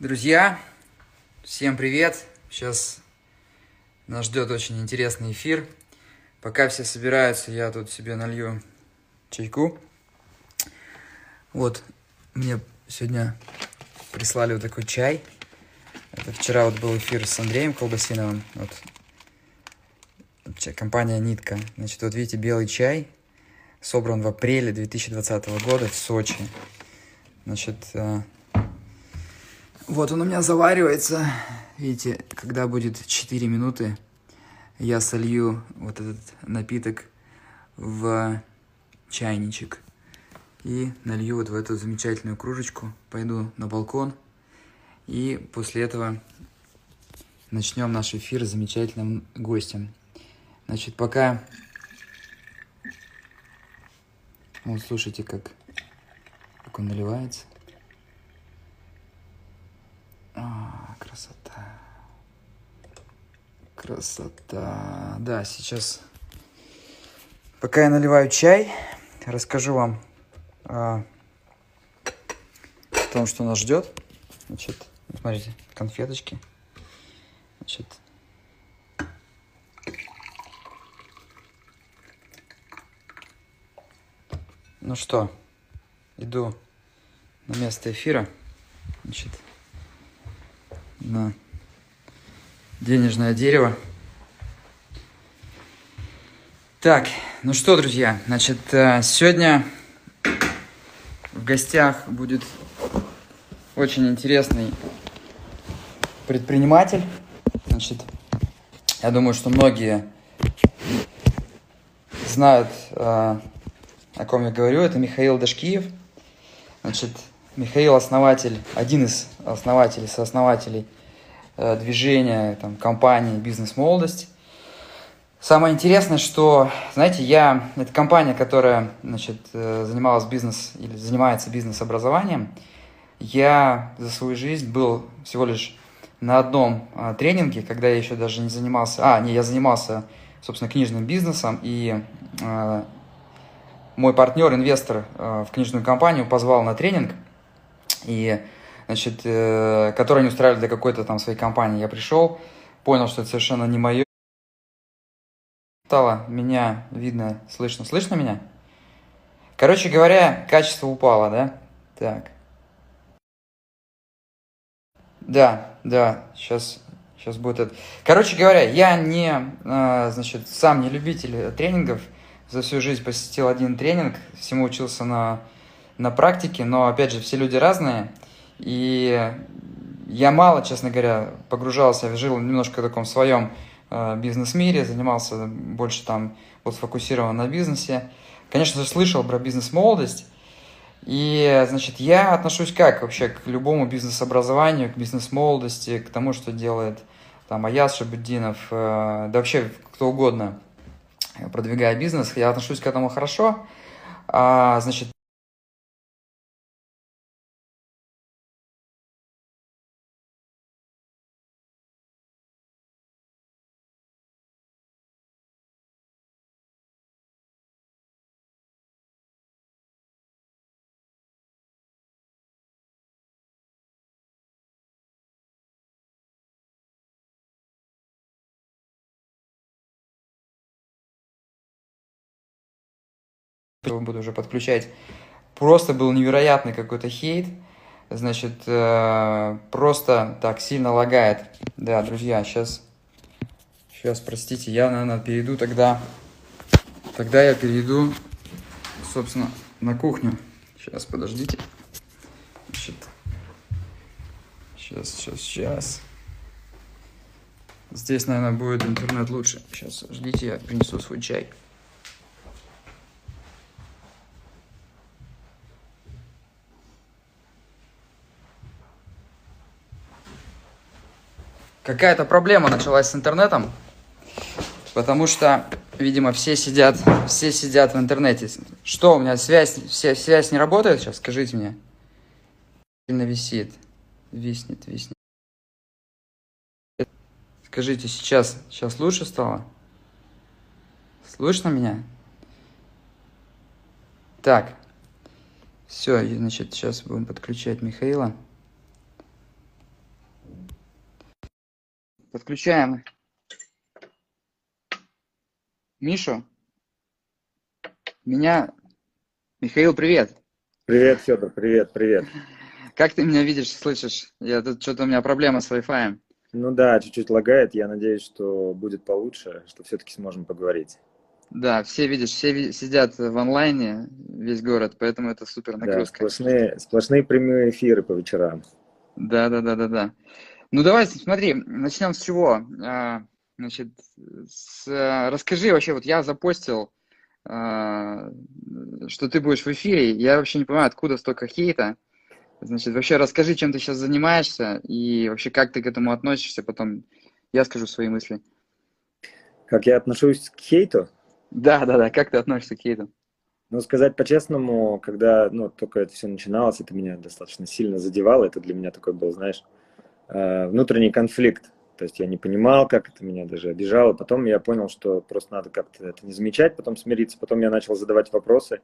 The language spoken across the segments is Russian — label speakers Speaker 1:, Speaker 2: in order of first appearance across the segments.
Speaker 1: Друзья, всем привет! Сейчас нас ждет очень интересный эфир. Пока все собираются, я тут себе налью чайку. Вот, мне сегодня прислали вот такой чай. Это вчера вот был эфир с Андреем Колбасиновым. Вот. Компания Нитка. Значит, вот видите, белый чай собран в апреле 2020 года в Сочи. Значит, э, вот он у меня заваривается. Видите, когда будет 4 минуты, я солью вот этот напиток в чайничек. И налью вот в эту замечательную кружечку. Пойду на балкон. И после этого начнем наш эфир с замечательным гостем. Значит, пока... Вот слушайте, как, как он наливается. А, красота. Красота. Да, сейчас, пока я наливаю чай, расскажу вам о, о том, что нас ждет. Значит, смотрите, конфеточки. Значит, ну что, иду на место эфира. Значит, на денежное дерево. Так, ну что, друзья, значит, э, сегодня в гостях будет очень интересный предприниматель. Значит, я думаю, что многие знают, э, о ком я говорю. Это Михаил Дашкиев. Значит, Михаил основатель, один из основателей, сооснователей э, движения, там, компании «Бизнес-молодость». Самое интересное, что, знаете, я, это компания, которая, значит, э, занималась бизнес или занимается бизнес-образованием, я за свою жизнь был всего лишь на одном а, тренинге, когда я еще даже не занимался, а, не, я занимался, собственно, книжным бизнесом, и а, мой партнер, инвестор а, в книжную компанию позвал на тренинг – и, значит, э, которые они устраивали для какой-то там своей компании. Я пришел, понял, что это совершенно не мое. Стало меня видно, слышно. Слышно меня? Короче говоря, качество упало, да? Так. Да, да, сейчас, сейчас будет это. Короче говоря, я не, э, значит, сам не любитель тренингов. За всю жизнь посетил один тренинг, всему учился на на практике, но, опять же, все люди разные, и я мало, честно говоря, погружался, жил немножко в таком своем э, бизнес-мире, занимался больше там, вот сфокусирован на бизнесе. Конечно же, слышал про бизнес-молодость, и, значит, я отношусь как вообще к любому бизнес-образованию, к бизнес-молодости, к тому, что делает там Аяс Шабуддинов, э, да вообще кто угодно, продвигая бизнес, я отношусь к этому хорошо. А, значит, буду уже подключать. Просто был невероятный какой-то хейт. Значит, э, просто так сильно лагает. Да, друзья, сейчас, сейчас, простите, я, наверное, перейду тогда, тогда я перейду, собственно, на кухню. Сейчас, подождите. Значит, сейчас, сейчас, сейчас. Здесь, наверное, будет интернет лучше. Сейчас, ждите, я принесу свой чай. Какая-то проблема началась с интернетом, потому что, видимо, все сидят, все сидят в интернете. Что, у меня связь, все, связь не работает сейчас? Скажите мне. Сильно висит. Виснет, виснет. Скажите, сейчас, сейчас лучше стало? Слышно меня? Так. Все, значит, сейчас будем подключать Михаила. Подключаем Мишу. Меня... Михаил, привет.
Speaker 2: Привет, Федор, привет, привет.
Speaker 1: Как ты меня видишь, слышишь? Я тут что-то у меня проблема с Wi-Fi.
Speaker 2: Ну да, чуть-чуть лагает. Я надеюсь, что будет получше, что все-таки сможем поговорить.
Speaker 1: Да, все, видишь, все сидят в онлайне, весь город, поэтому это супер нагрузка.
Speaker 2: Да, сплошные, сплошные прямые эфиры по вечерам.
Speaker 1: Да, да, да, да, да. Ну давай, смотри, начнем с чего. А, значит, с, расскажи вообще, вот я запостил, а, что ты будешь в эфире. Я вообще не понимаю, откуда столько хейта. Значит, вообще расскажи, чем ты сейчас занимаешься и вообще как ты к этому относишься. Потом я скажу свои мысли.
Speaker 2: Как я отношусь к хейту?
Speaker 1: Да, да, да. Как ты относишься к хейту?
Speaker 2: Ну, сказать по-честному, когда ну, только это все начиналось, это меня достаточно сильно задевало. Это для меня такой был, знаешь, внутренний конфликт. То есть я не понимал, как это меня даже обижало. Потом я понял, что просто надо как-то это не замечать, потом смириться. Потом я начал задавать вопросы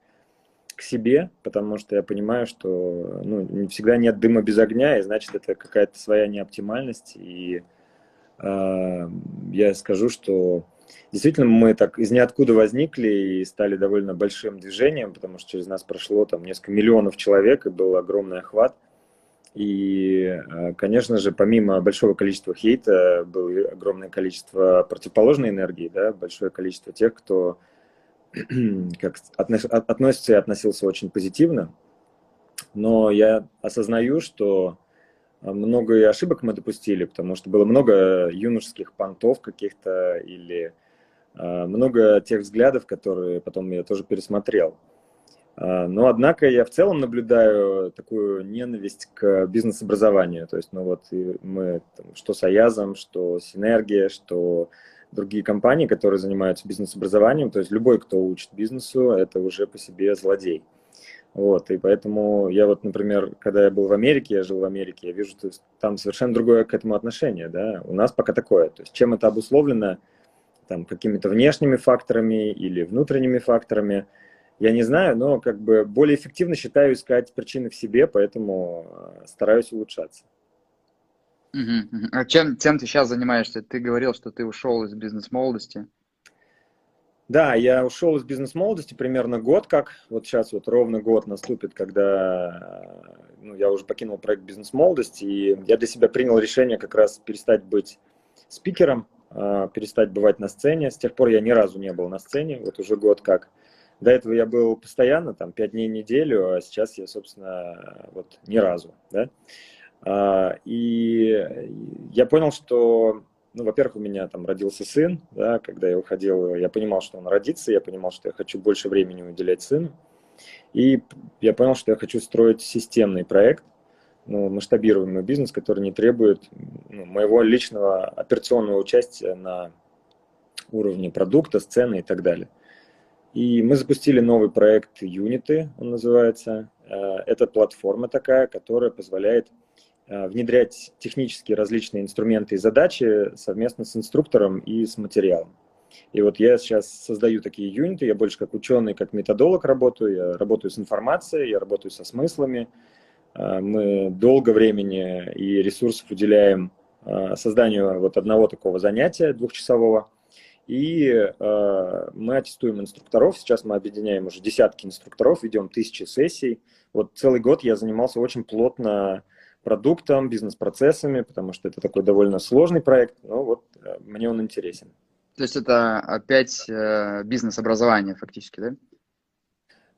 Speaker 2: к себе, потому что я понимаю, что ну, всегда нет дыма без огня, и значит, это какая-то своя неоптимальность. И э, я скажу, что Действительно, мы так из ниоткуда возникли и стали довольно большим движением, потому что через нас прошло там несколько миллионов человек, и был огромный охват. И, э, конечно же, помимо большого количества хейта, было огромное количество противоположной энергии, да, большое количество тех, кто как относится и относился очень позитивно. Но я осознаю, что много и ошибок мы допустили, потому что было много юношеских понтов каких-то или э, много тех взглядов, которые потом я тоже пересмотрел. Э, но, однако, я в целом наблюдаю такую ненависть к бизнес-образованию. То есть, ну вот мы, там, что с Аязом, что Синергия, что другие компании, которые занимаются бизнес-образованием, то есть любой, кто учит бизнесу, это уже по себе злодей. Вот, и поэтому я вот, например, когда я был в Америке, я жил в Америке, я вижу, что там совершенно другое к этому отношение, да, у нас пока такое, то есть чем это обусловлено, там, какими-то внешними факторами или внутренними факторами, я не знаю, но как бы более эффективно считаю искать причины в себе, поэтому э, стараюсь улучшаться.
Speaker 1: А чем, чем ты сейчас занимаешься? Ты говорил, что ты ушел из бизнес-молодости.
Speaker 2: Да, я ушел из бизнес-молодости примерно год как. Вот сейчас вот ровно год наступит, когда ну, я уже покинул проект бизнес-молодости, и я для себя принял решение как раз перестать быть спикером, а, перестать бывать на сцене. С тех пор я ни разу не был на сцене, вот уже год как. До этого я был постоянно, там, пять дней в неделю, а сейчас я, собственно, вот ни разу, да. А, и я понял, что ну, во-первых, у меня там родился сын, да, когда я уходил, я понимал, что он родится, я понимал, что я хочу больше времени уделять сыну. И я понял, что я хочу строить системный проект, ну, масштабируемый бизнес, который не требует ну, моего личного операционного участия на уровне продукта, сцены и так далее. И мы запустили новый проект Unity, он называется. Э, это платформа такая, которая позволяет Э, внедрять технически различные инструменты и задачи совместно с инструктором и с материалом. И вот я сейчас создаю такие юниты, я больше как ученый, как методолог работаю, я работаю с информацией, я работаю со смыслами. Э, мы долго времени и ресурсов уделяем созданию вот одного такого занятия двухчасового. И мы аттестуем инструкторов. Сейчас мы объединяем уже десятки инструкторов, ведем тысячи сессий. Вот целый год я занимался очень плотно продуктом, бизнес-процессами, потому что это такой довольно сложный проект, но вот э, мне он интересен.
Speaker 1: То есть это опять э, бизнес-образование фактически, да?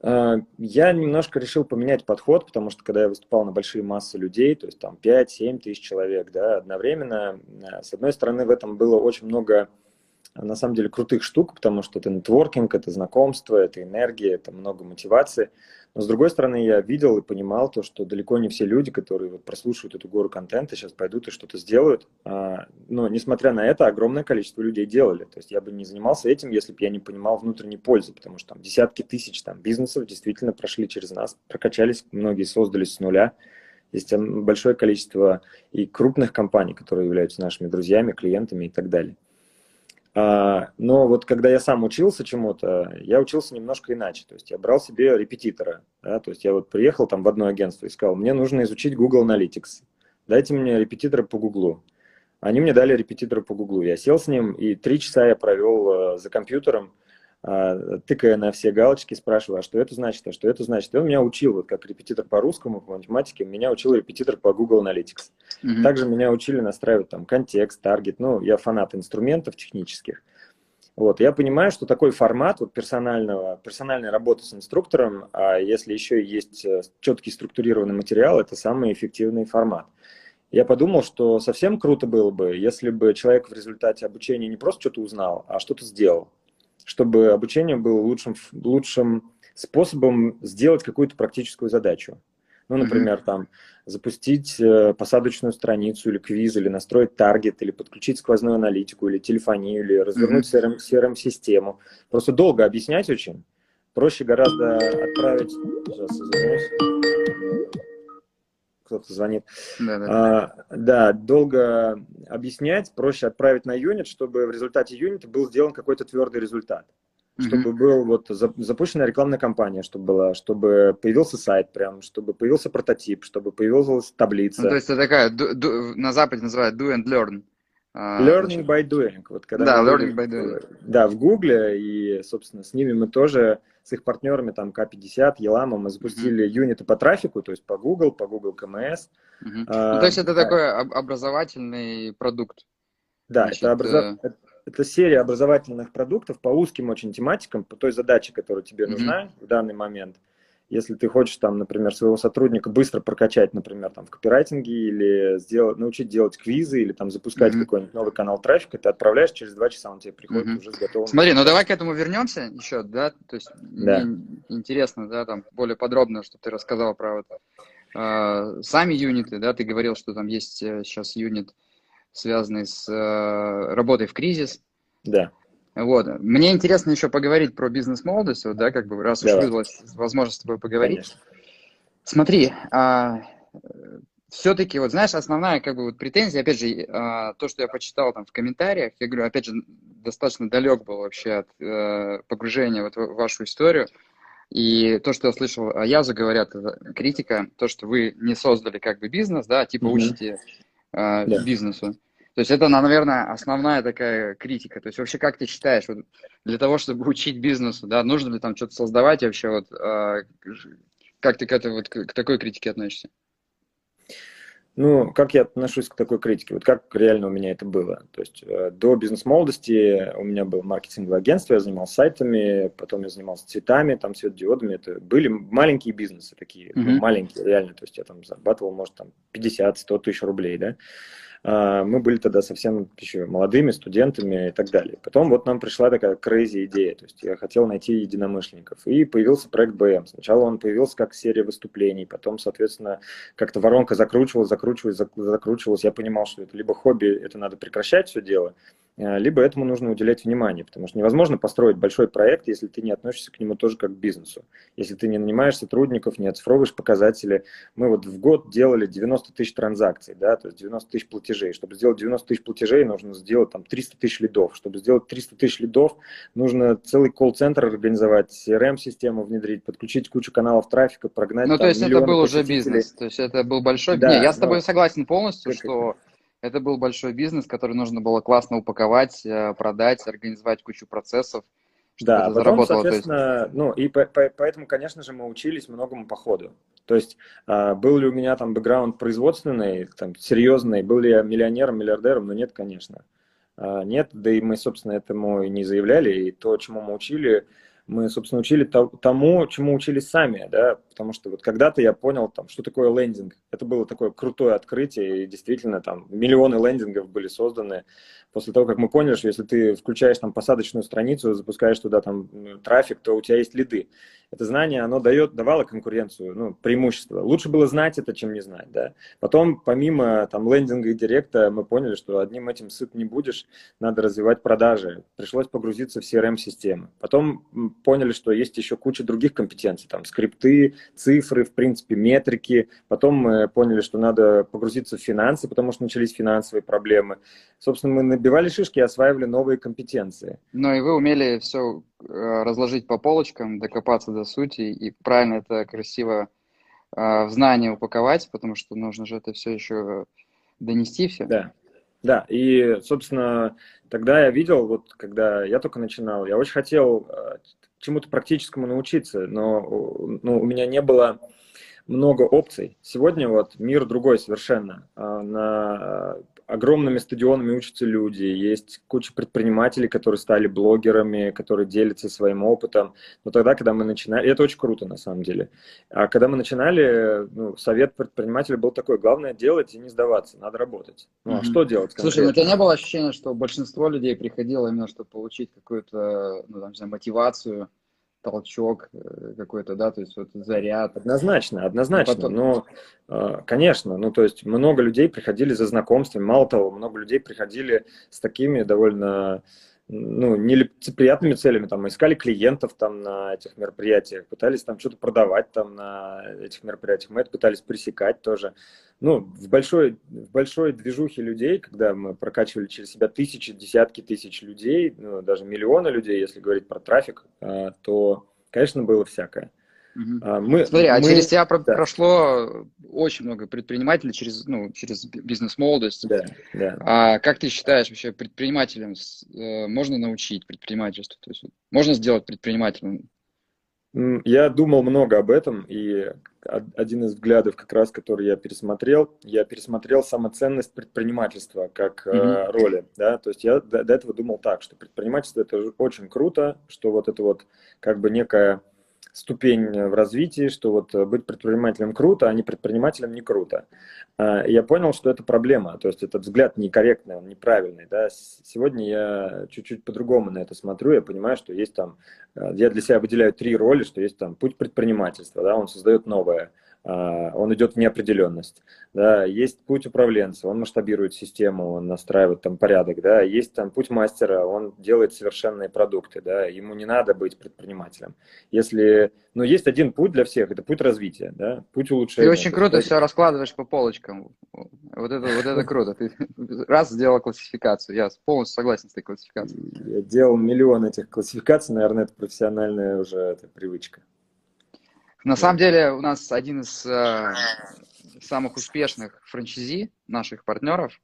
Speaker 2: Э, я немножко решил поменять подход, потому что когда я выступал на большие массы людей, то есть там 5-7 тысяч человек, да, одновременно, с одной стороны, в этом было очень много на самом деле крутых штук, потому что это нетворкинг, это знакомство, это энергия, это много мотивации. Но с другой стороны, я видел и понимал то, что далеко не все люди, которые вот прослушивают эту гору контента, сейчас пойдут и что-то сделают. А, но несмотря на это, огромное количество людей делали. То есть я бы не занимался этим, если бы я не понимал внутренней пользы, потому что там десятки тысяч там, бизнесов действительно прошли через нас, прокачались, многие создались с нуля. Есть большое количество и крупных компаний, которые являются нашими друзьями, клиентами и так далее. А, но вот когда я сам учился чему-то, я учился немножко иначе. То есть я брал себе репетитора. Да? То есть я вот приехал там в одно агентство и сказал, мне нужно изучить Google Analytics. Дайте мне репетитора по Google. Они мне дали репетитора по Гуглу. Я сел с ним, и три часа я провел э, за компьютером, тыкая на все галочки, спрашивая, а что это значит, а что это значит. И он меня учил, вот как репетитор по русскому, по математике, меня учил репетитор по Google Analytics. Mm-hmm. Также меня учили настраивать там контекст, таргет. Ну, я фанат инструментов технических. Вот, я понимаю, что такой формат вот персонального, персональной работы с инструктором, а если еще есть э, четкий структурированный материал, это самый эффективный формат. Я подумал, что совсем круто было бы, если бы человек в результате обучения не просто что-то узнал, а что-то сделал, чтобы обучение было лучшим, лучшим способом сделать какую-то практическую задачу. Ну, например, mm-hmm. там запустить э, посадочную страницу или квиз, или настроить таргет, или подключить сквозную аналитику, или телефонию, или развернуть mm-hmm. CRM-систему. Просто долго объяснять очень. Проще гораздо отправить... Сейчас, извиняюсь. Кто-то звонит. Да, да. А, да, долго объяснять, проще отправить на юнит, чтобы в результате юнита был сделан какой-то твердый результат чтобы mm-hmm. был вот запущена рекламная кампания, чтобы была, чтобы появился сайт прям, чтобы появился прототип, чтобы появилась таблица. Ну,
Speaker 1: то есть это такая, do, do, на Западе называют do and learn.
Speaker 2: А, learning by doing. Вот когда
Speaker 1: да, learning by doing.
Speaker 2: Да, в Гугле, и, собственно, с ними мы тоже, с их партнерами, там, К50, Елама, мы запустили mm-hmm. юниты по трафику, то есть по Google, по Google КМС.
Speaker 1: Mm-hmm. А, ну, то есть это а, такой образовательный продукт.
Speaker 2: Да, Значит, это, образов... э... Это серия образовательных продуктов по узким очень тематикам, по той задаче, которая тебе mm-hmm. нужна в данный момент. Если ты хочешь, там, например, своего сотрудника быстро прокачать, например, там, в копирайтинге или сделать, научить делать квизы или там запускать mm-hmm. какой-нибудь новый канал трафика, ты отправляешь, через два часа он тебе приходит mm-hmm. уже с готовым.
Speaker 1: Смотри, ну давай к этому вернемся еще, да, то есть да. мне интересно, да, там более подробно, что ты рассказал про вот, э, сами юниты, да, ты говорил, что там есть сейчас э, юнит, связанный с э, работой в кризис.
Speaker 2: Да.
Speaker 1: Вот. Мне интересно еще поговорить про бизнес-молодость, вот, да, как бы, раз уж выдалась возможность с тобой поговорить. Конечно. Смотри, а, все-таки, вот знаешь, основная как бы вот претензия, опять же, а, то, что я почитал там в комментариях, я говорю, опять же, достаточно далек был вообще от а, погружения вот в вашу историю. И то, что я слышал о Язу, говорят, критика, то, что вы не создали как бы бизнес, да, типа mm-hmm. учите э, да. бизнесу. То есть это, наверное, основная такая критика. То есть вообще как ты считаешь, вот для того, чтобы учить бизнесу, да, нужно ли там что-то создавать вообще, вот, э, как ты к, этой, вот, к такой критике относишься?
Speaker 2: Ну, как я отношусь к такой критике? Вот как реально у меня это было? То есть э, до бизнес-молодости у меня было маркетинговое агентство, я занимался сайтами, потом я занимался цветами, там светодиодами. Это были маленькие бизнесы такие, mm-hmm. маленькие реально. То есть я там зарабатывал, может, там 50-100 тысяч рублей, да. А, мы были тогда совсем еще молодыми студентами и так далее. Потом вот нам пришла такая crazy идея, то есть я хотел найти единомышленников, и появился проект БМ. Сначала он появился как серия выступлений, потом, соответственно, как-то воронка закручивалась, закручивалась, закручивалась. Я понимал, что это либо хобби, это надо прекращать все дело, либо этому нужно уделять внимание, потому что невозможно построить большой проект, если ты не относишься к нему тоже как к бизнесу. Если ты не нанимаешь сотрудников, не оцифровываешь показатели. Мы вот в год делали 90 тысяч транзакций, да, то есть 90 тысяч платежей. Чтобы сделать 90 тысяч платежей, нужно сделать там 300 тысяч лидов. Чтобы сделать 300 тысяч лидов, нужно целый колл-центр организовать, CRM-систему внедрить, подключить кучу каналов трафика, прогнать
Speaker 1: Ну, то есть это был уже бизнес, то есть это был большой... Да, не, я с тобой но... согласен полностью, что... Это? Был большой бизнес, который нужно было классно упаковать, э, продать, организовать кучу процессов.
Speaker 2: Да, это потом, соответственно, есть. ну и по, по, поэтому, конечно же, мы учились многому по ходу. То есть а, был ли у меня там бэкграунд производственный, там, серьезный, был ли я миллионером, миллиардером, но нет, конечно. А, нет, да и мы, собственно, этому и не заявляли, и то, чему мы учили, мы, собственно, учили тому, чему учились сами, да, потому что вот когда-то я понял, там, что такое лендинг. Это было такое крутое открытие, и действительно там миллионы лендингов были созданы после того, как мы поняли, что если ты включаешь там посадочную страницу, запускаешь туда там трафик, то у тебя есть лиды. Это знание, оно дает, давало конкуренцию, ну, преимущество. Лучше было знать это, чем не знать, да. Потом, помимо там лендинга и директа, мы поняли, что одним этим сыт не будешь, надо развивать продажи. Пришлось погрузиться в CRM-системы. Потом поняли, что есть еще куча других компетенций, там скрипты, цифры, в принципе, метрики. Потом мы поняли, что надо погрузиться в финансы, потому что начались финансовые проблемы. Собственно, мы набивали шишки и осваивали новые компетенции.
Speaker 1: Ну и вы умели все э, разложить по полочкам, докопаться до сути и правильно это красиво э, в знание упаковать, потому что нужно же это все еще донести все.
Speaker 2: Да. Да, и, собственно, тогда я видел, вот когда я только начинал, я очень хотел э, чему-то практическому научиться, но ну, у меня не было много опций. Сегодня вот мир другой совершенно. А, на огромными стадионами учатся люди, есть куча предпринимателей, которые стали блогерами, которые делятся своим опытом. Но тогда, когда мы начинали, это очень круто на самом деле, а когда мы начинали, ну, совет предпринимателя был такой, главное делать и не сдаваться, надо работать. Ну, а что делать?
Speaker 1: Конкретно? Слушай, ну, у тебя не было ощущения, что большинство людей приходило именно, чтобы получить какую-то, ну, там, не знаю, мотивацию, толчок э, какой-то, да, то есть вот заряд.
Speaker 2: Однозначно, однозначно. Потом... Но, э, конечно, ну то есть много людей приходили за знакомствами, мало того, много людей приходили с такими довольно ну, нелицеприятными целями, там, искали клиентов там на этих мероприятиях, пытались там что-то продавать там на этих мероприятиях, мы это пытались пресекать тоже. Ну, в большой, в большой движухе людей, когда мы прокачивали через себя тысячи, десятки тысяч людей, ну, даже миллионы людей, если говорить про трафик, а, то, конечно, было всякое.
Speaker 1: Угу. Мы, Смотри, а через тебя да. прошло очень много предпринимателей через, ну, через бизнес-молодость. Да, да. А как ты считаешь, вообще предпринимателям э, можно научить предпринимательству? То есть, можно сделать предпринимателем?
Speaker 2: Я думал много об этом, и один из взглядов, как раз, который я пересмотрел, я пересмотрел самоценность предпринимательства как mm-hmm. роли. Да? То есть я до, до этого думал так, что предпринимательство это очень круто, что вот это вот как бы некая ступень в развитии, что вот э, быть предпринимателем круто, а не предпринимателем не круто. А, я понял, что это проблема, то есть этот взгляд некорректный, он неправильный. Да? Сегодня я чуть-чуть по-другому на это смотрю, я понимаю, что есть там, э, я для себя выделяю три роли, что есть там путь предпринимательства, да, он создает новое, он идет в неопределенность. Да, есть путь управленца, он масштабирует систему, он настраивает там порядок, да, есть там путь мастера, он делает совершенные продукты, да, ему не надо быть предпринимателем. Если, ну, есть один путь для всех, это путь развития, да, путь улучшения.
Speaker 1: Ты очень круто есть... все раскладываешь по полочкам, вот это, вот это круто, ты раз сделал классификацию, я полностью согласен с этой классификацией.
Speaker 2: Я делал миллион этих классификаций, наверное, это профессиональная уже это привычка.
Speaker 1: На самом деле у нас один из э, самых успешных франчайзи наших партнеров,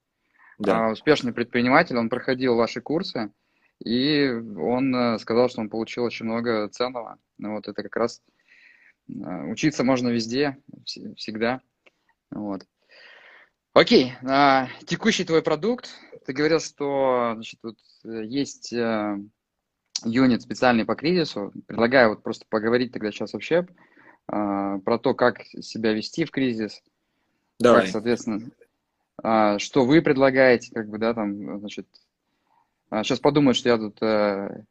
Speaker 1: да. э, успешный предприниматель, он проходил ваши курсы, и он э, сказал, что он получил очень много ценного. Ну, вот это как раз э, учиться можно везде, всегда. Вот. Окей, а, текущий твой продукт. Ты говорил, что значит, вот э, есть э, юнит специальный по кризису. Предлагаю вот просто поговорить тогда сейчас вообще про то, как себя вести в кризис. Давай. Как, соответственно, а, что вы предлагаете, как бы, да, там, значит, сейчас а, подумают, что я тут э,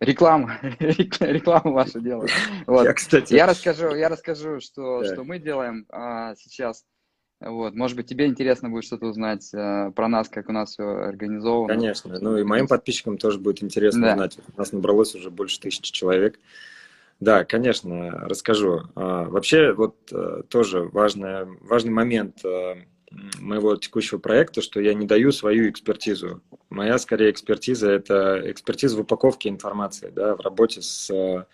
Speaker 1: рекламу, рекламу вашу делаю. Вот. Я, кстати... я расскажу, я расскажу, что, да. что мы делаем а, сейчас. Вот, может быть, тебе интересно будет что-то узнать а, про нас, как у нас все организовано.
Speaker 2: Конечно, ну и моим подписчикам тоже будет интересно да. узнать. У нас набралось уже больше тысячи человек. Да, конечно, расскажу. А, вообще, вот э, тоже важный, важный момент э, моего текущего проекта, что я не даю свою экспертизу. Моя, скорее, экспертиза – это экспертиза в упаковке информации, да, в работе с э,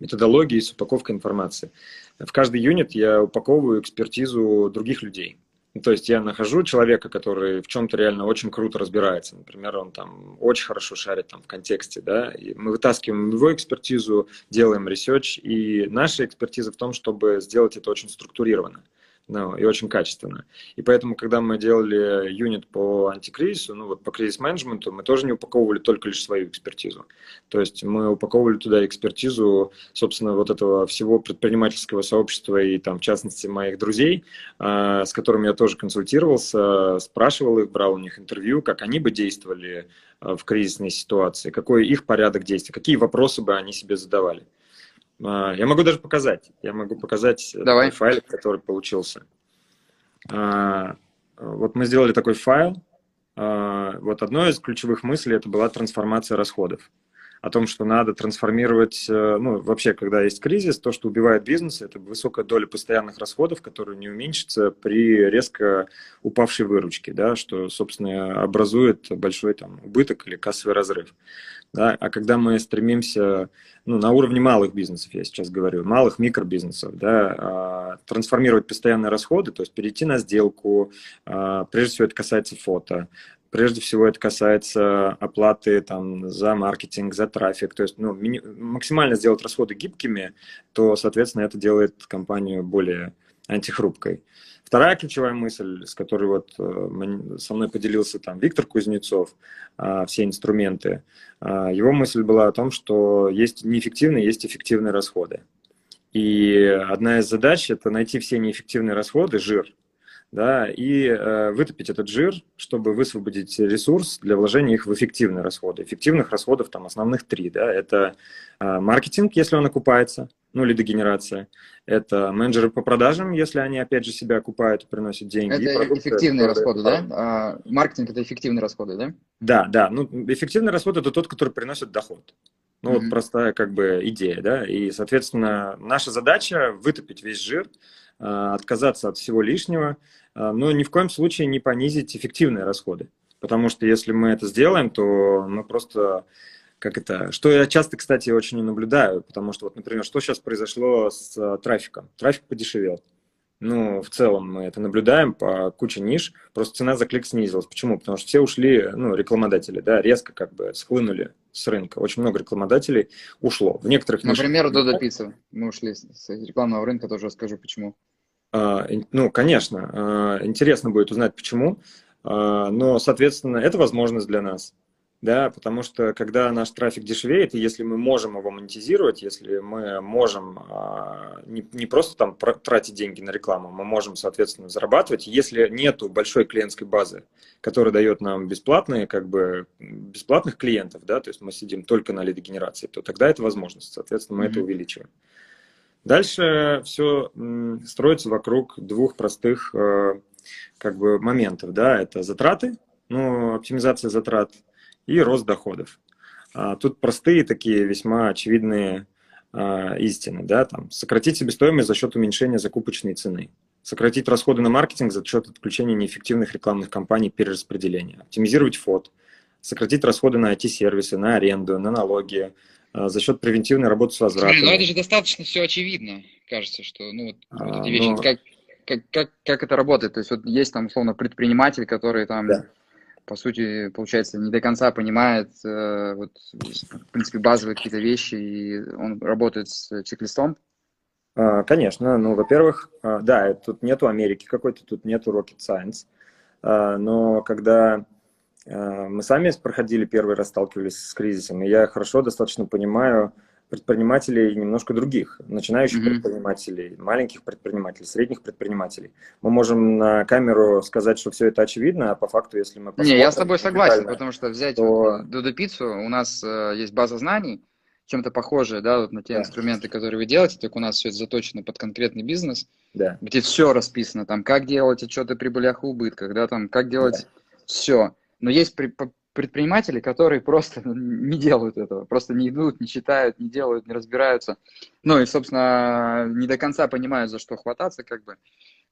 Speaker 2: методологией, с упаковкой информации. В каждый unit я упаковываю экспертизу других людей. Ну, то есть я нахожу человека, который в чем-то реально очень круто разбирается. Например, он там очень хорошо шарит там в контексте, да, и мы вытаскиваем его экспертизу, делаем research, и наша экспертиза в том, чтобы сделать это очень структурированно ну, и очень качественно. И поэтому, когда мы делали юнит по антикризису, ну вот по кризис-менеджменту, мы тоже не упаковывали только лишь свою экспертизу. То есть мы упаковывали туда экспертизу, собственно, вот этого всего предпринимательского сообщества и там, в частности, моих друзей, э, с которыми я тоже консультировался, спрашивал их, брал у них интервью, как они бы действовали э, в кризисной ситуации, какой их порядок действий, какие вопросы бы они себе задавали. А, я могу даже показать. Я могу показать Давай. файл, который получился. А, вот мы сделали такой файл. А, вот одной из ключевых мыслей это была трансформация расходов. О том, что надо трансформировать, э, ну, вообще, когда есть кризис, то, что убивает бизнес, это высокая доля постоянных расходов, которые не уменьшится при резко упавшей выручке, да, что, собственно, образует большой там убыток или кассовый разрыв. Да? А когда мы стремимся ну, на уровне малых бизнесов, я сейчас говорю, малых микробизнесов, да, а, трансформировать постоянные расходы, то есть перейти на сделку, а, прежде всего это касается фото, прежде всего это касается оплаты там, за маркетинг, за трафик. То есть ну, максимально сделать расходы гибкими, то, соответственно, это делает компанию более антихрупкой. Вторая ключевая мысль, с которой вот э, со мной поделился там Виктор Кузнецов, а, все инструменты, а, его мысль была о том, что есть неэффективные, есть эффективные расходы. И одна из задач – это найти все неэффективные расходы, жир, да, и э, вытопить этот жир, чтобы высвободить ресурс для вложения их в эффективные расходы. Эффективных расходов там основных три, да, это э, маркетинг, если он окупается, ну, лидогенерация, это менеджеры по продажам, если они, опять же, себя окупают и приносят деньги.
Speaker 1: Это продукты, эффективные расходы, да? А, маркетинг – это эффективные расходы, да?
Speaker 2: Да, да, ну, эффективный расход – это тот, который приносит доход. Ну, mm-hmm. вот простая как бы идея, да, и, соответственно, наша задача вытопить весь жир, а, отказаться от всего лишнего, но ни в коем случае не понизить эффективные расходы. Потому что если мы это сделаем, то мы просто как это, что я часто, кстати, очень наблюдаю, потому что вот, например, что сейчас произошло с а, трафиком? Трафик подешевел. Ну, в целом мы это наблюдаем по куче ниш, просто цена за клик снизилась. Почему? Потому что все ушли, ну, рекламодатели, да, резко как бы схлынули с рынка. Очень много рекламодателей ушло. В некоторых
Speaker 1: Например, нишах... Додо Пицца. Мы ушли с рекламного рынка, тоже расскажу, почему.
Speaker 2: А, ну, конечно, а, интересно будет узнать, почему. А, но, соответственно, это возможность для нас да, потому что когда наш трафик дешевеет, и если мы можем его монетизировать, если мы можем не, не просто там тратить деньги на рекламу, мы можем, соответственно, зарабатывать, если нету большой клиентской базы, которая дает нам бесплатные, как бы, бесплатных клиентов, да, то есть мы сидим только на лидогенерации, то тогда это возможность, соответственно, мы mm-hmm. это увеличиваем. Дальше все строится вокруг двух простых э, как бы моментов, да, это затраты, ну, оптимизация затрат – и рост доходов. А, тут простые такие весьма очевидные а, истины. Да? Там, сократить себестоимость за счет уменьшения закупочной цены. Сократить расходы на маркетинг за счет отключения неэффективных рекламных кампаний перераспределения. Оптимизировать фот. Сократить расходы на IT-сервисы, на аренду, на налоги, за счет превентивной работы с возвратом.
Speaker 1: Ну это же достаточно все очевидно, кажется, что ну, вот, а, эти вещи, но... как, как, как, как это работает. То есть вот есть там условно предприниматель, который там да по сути, получается, не до конца понимает, э, вот, в принципе, базовые какие-то вещи, и он работает с чек-листом?
Speaker 2: А, конечно. Ну, во-первых, а, да, тут нету Америки какой-то, тут нету rocket science. А, но когда мы сами проходили первый раз, сталкивались с кризисом, и я хорошо достаточно понимаю, предпринимателей немножко других, начинающих mm-hmm. предпринимателей, маленьких предпринимателей, средних предпринимателей. Мы можем на камеру сказать, что все это очевидно, а по факту, если мы
Speaker 1: посмотрим... Не, я с тобой согласен, потому что взять то... Додо Пиццу, у нас э, есть база знаний, чем-то похожая, да, вот на те да. инструменты, которые вы делаете, только у нас все это заточено под конкретный бизнес, да. где все расписано, там, как делать отчеты прибылях и убытках, да, там, как делать да. все. Но есть при, предприниматели, которые просто не делают этого, просто не идут, не читают, не делают, не разбираются. Ну и, собственно, не до конца понимают, за что хвататься, как бы.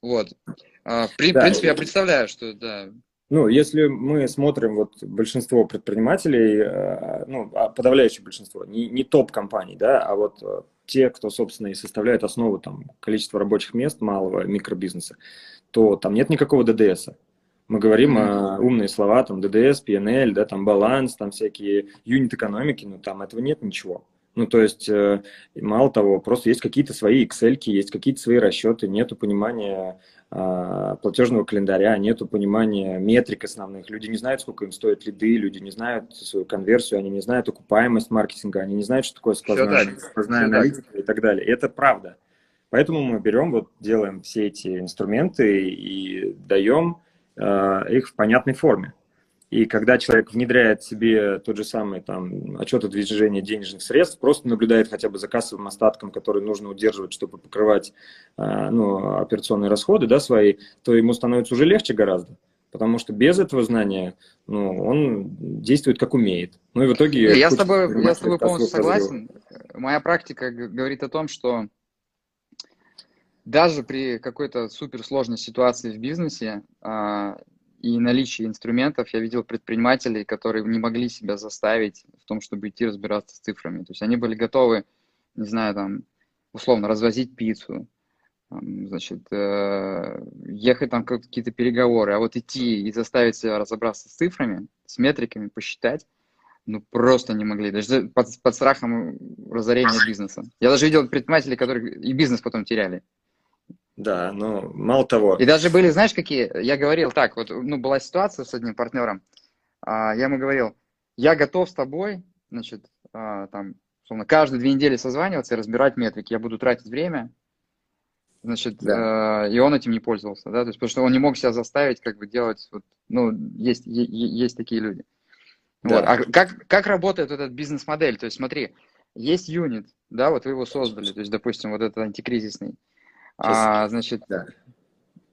Speaker 1: Вот. А, в да, принципе, я представляю, что да.
Speaker 2: Ну, если мы смотрим вот большинство предпринимателей, э, ну, а подавляющее большинство, не, не топ-компаний, да, а вот э, те, кто, собственно, и составляет основу там количества рабочих мест малого микробизнеса, то там нет никакого ДДСа. Мы говорим mm-hmm. о умные слова, там, ДДС, PNL, да, там, баланс, там, всякие юнит экономики, но там этого нет ничего. Ну, то есть, э, мало того, просто есть какие-то свои Excel, есть какие-то свои расчеты, нету понимания э, платежного календаря, нету понимания метрик основных. Люди не знают, сколько им стоят лиды, люди не знают свою конверсию, они не знают окупаемость маркетинга, они не знают, что такое сквозная, сквозная аналитика и так далее. И это правда. Поэтому мы берем, вот делаем все эти инструменты и даем их в понятной форме. И когда человек внедряет себе тот же самый там, отчет о движении денежных средств, просто наблюдает хотя бы за кассовым остатком, который нужно удерживать, чтобы покрывать э, ну, операционные расходы да, свои, то ему становится уже легче гораздо. Потому что без этого знания ну, он действует как умеет. Ну и в итоге...
Speaker 1: Я с тобой, я с тобой полностью согласен. Моя практика говорит о том, что даже при какой-то суперсложной ситуации в бизнесе а, и наличии инструментов я видел предпринимателей, которые не могли себя заставить в том, чтобы идти разбираться с цифрами. То есть они были готовы, не знаю, там, условно, развозить пиццу, значит, э, ехать там какие-то переговоры, а вот идти и заставить себя разобраться с цифрами, с метриками, посчитать, ну, просто не могли, даже под, под страхом разорения бизнеса. Я даже видел предпринимателей, которые и бизнес потом теряли.
Speaker 2: Да, ну, мало того.
Speaker 1: И даже были, знаешь, какие, я говорил так, вот, ну, была ситуация с одним партнером, а, я ему говорил, я готов с тобой, значит, а, там, условно, каждые две недели созваниваться и разбирать метрики, я буду тратить время, значит, да. э, и он этим не пользовался, да, то есть, потому что он не мог себя заставить, как бы, делать, вот, ну, есть, есть такие люди. Да. Вот. А как, как работает вот эта бизнес-модель? То есть, смотри, есть юнит, да, вот вы его создали, то есть, допустим, вот этот антикризисный. А, значит, да.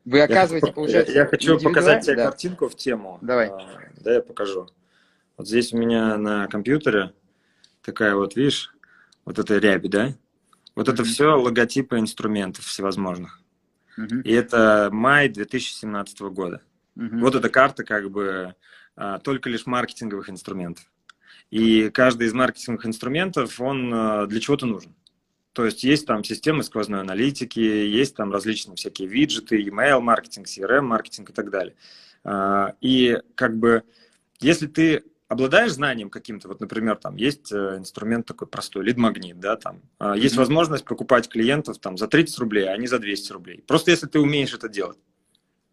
Speaker 1: вы оказываете,
Speaker 2: я,
Speaker 1: получается,
Speaker 2: Я, я хочу показать тебе да. картинку в тему.
Speaker 1: Давай.
Speaker 2: А, да, я покажу. Вот здесь у меня на компьютере такая вот, видишь, вот эта рябь, да? Вот mm-hmm. это все логотипы инструментов всевозможных. Mm-hmm. И это май 2017 года. Mm-hmm. Вот эта карта как бы а, только лишь маркетинговых инструментов. И каждый из маркетинговых инструментов, он а, для чего-то нужен. То есть есть там системы сквозной аналитики, есть там различные всякие виджеты, email маркетинг, CRM маркетинг и так далее. А, и как бы если ты обладаешь знанием каким-то, вот, например, там есть э, инструмент такой простой, лид-магнит, да, там, mm-hmm. есть возможность покупать клиентов там за 30 рублей, а не за 200 рублей. Просто если ты умеешь это делать.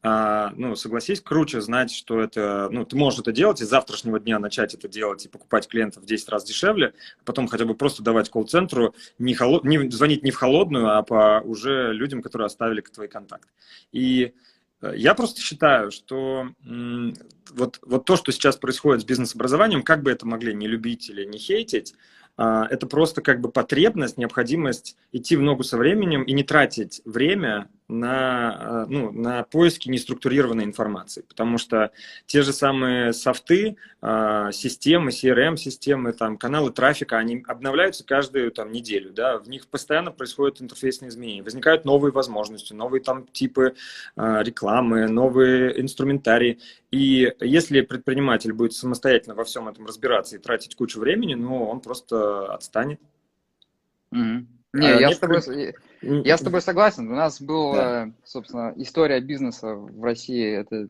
Speaker 2: А, ну, согласись, круче знать, что это, ну, ты можешь это делать и с завтрашнего дня начать это делать и покупать клиентов в 10 раз дешевле, а потом хотя бы просто давать колл-центру, не, холод... не звонить не в холодную, а по уже людям, которые оставили твои контакты. И э, я просто считаю, что вот, вот то, что сейчас происходит с бизнес-образованием, как бы это могли не любить или не хейтить, а, это просто как бы потребность, необходимость идти в ногу со временем и не тратить время на, а, ну, на поиски неструктурированной информации, потому что те же самые софты, а, системы, CRM-системы, там, каналы трафика, они обновляются каждую там, неделю, да, в них постоянно происходят интерфейсные изменения, возникают новые возможности, новые там типы рекламы, новые инструментарии, и если предприниматель будет самостоятельно во всем этом разбираться и тратить кучу времени, ну, он просто отстанет.
Speaker 1: Mm-hmm. Не, а, я, с тобой, я с тобой согласен. У нас была, да. собственно, история бизнеса в России, это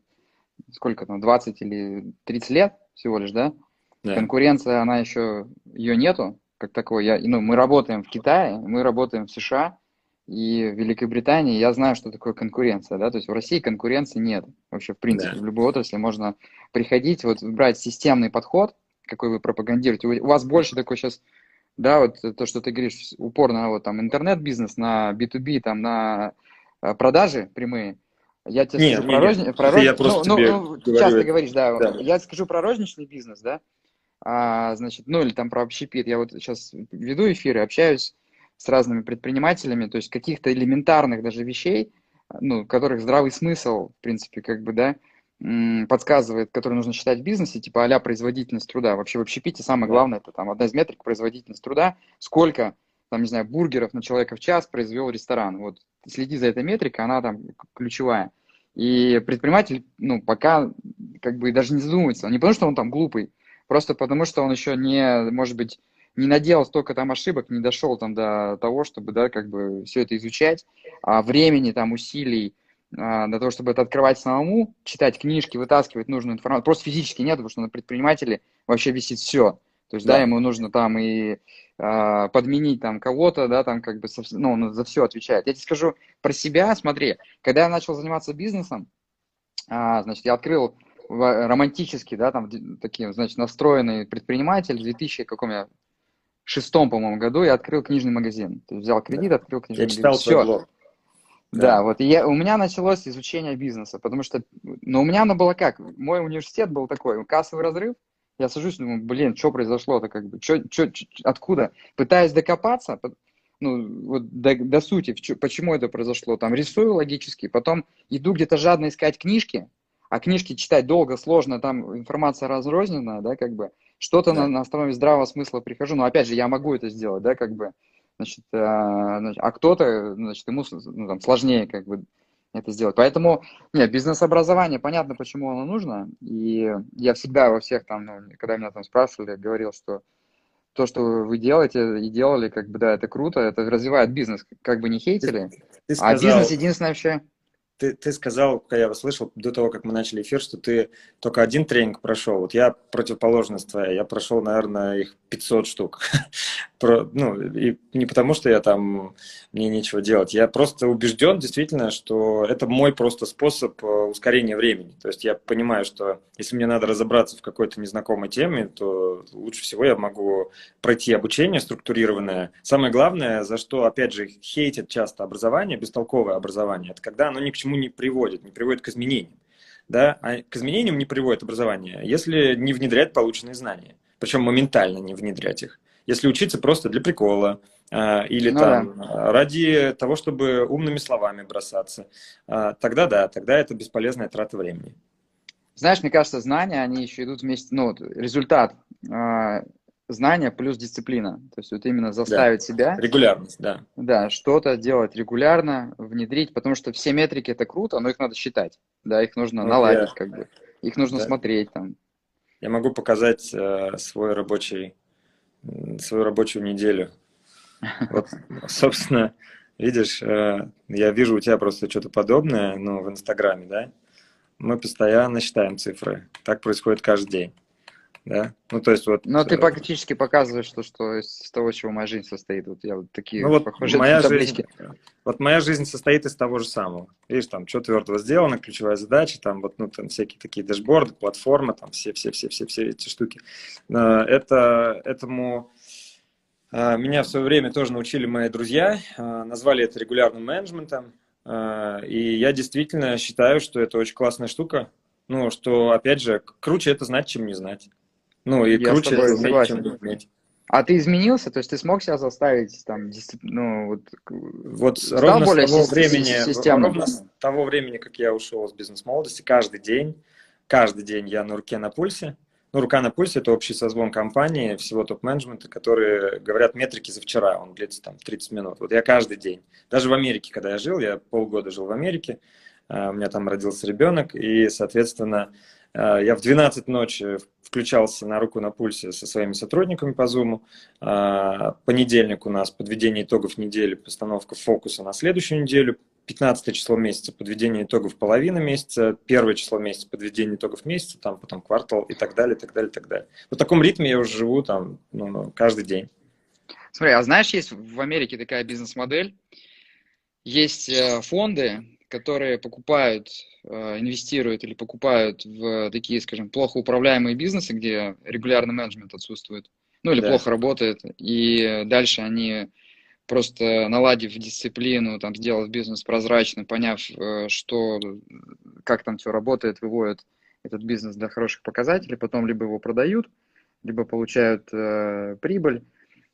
Speaker 1: сколько там, 20 или 30 лет всего лишь, да? да. Конкуренция, она еще, ее нету, как такой. Я, ну, мы работаем в Китае, мы работаем в США и в Великобритании. Я знаю, что такое конкуренция, да, то есть в России конкуренции нет. Вообще, в принципе, да. в любой отрасли можно приходить, вот брать системный подход, какой вы пропагандируете. У вас больше такой сейчас да, вот то, что ты говоришь, упорно вот там интернет-бизнес на B2B, там на э, продажи прямые. Я тебе нет, скажу нет, про, розни... про розничный, ну, ну, ну, говорю... часто говоришь, да, да, я скажу про розничный бизнес, да, а, значит, ну или там про общепит. Я вот сейчас веду эфиры, общаюсь с разными предпринимателями, то есть каких-то элементарных даже вещей, ну, которых здравый смысл, в принципе, как бы, да, подсказывает, который нужно считать в бизнесе, типа а производительность труда. Вообще в общепите самое главное, это там одна из метрик производительность труда, сколько, там, не знаю, бургеров на человека в час произвел ресторан. Вот следи за этой метрикой, она там ключевая. И предприниматель, ну, пока как бы даже не задумывается, не потому что он там глупый, просто потому что он еще не, может быть, не наделал столько там ошибок, не дошел там до того, чтобы, да, как бы все это изучать, а времени там, усилий, для того, чтобы это открывать самому, читать книжки, вытаскивать нужную информацию. Просто физически нет, потому что на предпринимателе вообще висит все. То есть, да, да ему нужно там и э, подменить там кого-то, да, там как бы, ну, он за все отвечает. Я тебе скажу про себя, смотри, когда я начал заниматься бизнесом, э, значит, я открыл романтически, да, там такие, значит, настроенный предприниматель в 2000 каком я шестом, по-моему, году я открыл книжный магазин. То есть взял кредит, да. открыл книжный
Speaker 2: я магазин. Я читал Все.
Speaker 1: Да, вот я, у меня началось изучение бизнеса, потому что, но у меня оно было как, мой университет был такой, кассовый разрыв, я сажусь, думаю, блин, что произошло-то, как бы, чё, чё, чё, откуда? Пытаюсь докопаться, ну, вот до, до сути, почему это произошло, там, рисую логически, потом иду где-то жадно искать книжки, а книжки читать долго, сложно, там информация разрозненная, да, как бы, что-то да. на, на основе здравого смысла прихожу, но опять же, я могу это сделать, да, как бы, значит, а, а кто-то, значит, ему ну, там, сложнее как бы это сделать. Поэтому, нет, бизнес-образование, понятно, почему оно нужно, и я всегда во всех там, ну, когда меня там спрашивали, говорил, что то, что вы делаете и делали, как бы, да, это круто, это развивает бизнес, как бы не хейтили. Ты, ты сказал... А бизнес единственное вообще
Speaker 2: ты, ты сказал, когда я слышал до того, как мы начали эфир, что ты только один тренинг прошел. Вот я противоположность твоя, я прошел, наверное, их 500 штук. Про, ну, и не потому, что я там, мне нечего делать. Я просто убежден действительно, что это мой просто способ э, ускорения времени. То есть я понимаю, что если мне надо разобраться в какой-то незнакомой теме, то лучше всего я могу пройти обучение структурированное. Самое главное, за что, опять же, хейтят часто образование, бестолковое образование, это когда оно ни к чему не приводит, не приводит к изменениям. Да? А к изменениям не приводит образование, если не внедрять полученные знания. Причем моментально не внедрять их. Если учиться просто для прикола, а, или ну, там да. ради того, чтобы умными словами бросаться, а, тогда да, тогда это бесполезная трата времени.
Speaker 1: Знаешь, мне кажется, знания, они еще идут вместе, ну, результат а, знания плюс дисциплина. То есть вот именно заставить да. себя...
Speaker 2: Регулярность, да.
Speaker 1: Да, что-то делать регулярно, внедрить, потому что все метрики это круто, но их надо считать. Да, их нужно вот наладить, я... как бы. Их нужно да. смотреть там.
Speaker 2: Я могу показать э, свой рабочий, свою рабочую неделю. Вот, собственно, видишь, э, я вижу у тебя просто что-то подобное, ну, в Инстаграме, да? Мы постоянно считаем цифры. Так происходит каждый день да?
Speaker 1: Ну, то есть вот... Но ты э, практически показываешь то, что из того, чего моя жизнь состоит. Вот я вот такие
Speaker 2: ну, вот похожие моя таблички. Жизнь, вот моя жизнь состоит из того же самого. Видишь, там, что твердого сделано, ключевая задача, там, вот, ну, там, всякие такие дашборды, платформы, там, все-все-все-все-все эти штуки. Это, этому... А, меня в свое время тоже научили мои друзья, а, назвали это регулярным менеджментом, а, и я действительно считаю, что это очень классная штука, ну, что, опять же, круче это знать, чем не знать. Ну, и Я круче это
Speaker 1: иметь, чем иметь. А ты изменился? То есть ты смог себя заставить там, ну, вот,
Speaker 2: вот ровно более с того времени, системно. ровно с того времени, как я ушел из бизнес-молодости, каждый день, каждый день я на руке на пульсе. Ну, рука на пульсе – это общий созвон компании, всего топ-менеджмента, которые говорят метрики за вчера, он длится там 30 минут. Вот я каждый день, даже в Америке, когда я жил, я полгода жил в Америке, а, у меня там родился ребенок, и, соответственно, я в 12 ночи включался на руку на пульсе со своими сотрудниками по Zoom. А, понедельник у нас подведение итогов недели, постановка фокуса на следующую неделю. 15 число месяца подведение итогов половины месяца, первое число месяца подведение итогов месяца, там потом квартал и так далее, и так далее, и так далее. В таком ритме я уже живу там ну, ну каждый день.
Speaker 1: Смотри, а знаешь, есть в Америке такая бизнес-модель, есть э, фонды, которые покупают, э, инвестируют или покупают в такие, скажем, плохо управляемые бизнесы, где регулярный менеджмент отсутствует, ну или да. плохо работает, и дальше они просто наладив дисциплину, там, сделав бизнес прозрачным, поняв, э, что, как там все работает, выводят этот бизнес до хороших показателей, потом либо его продают, либо получают э, прибыль.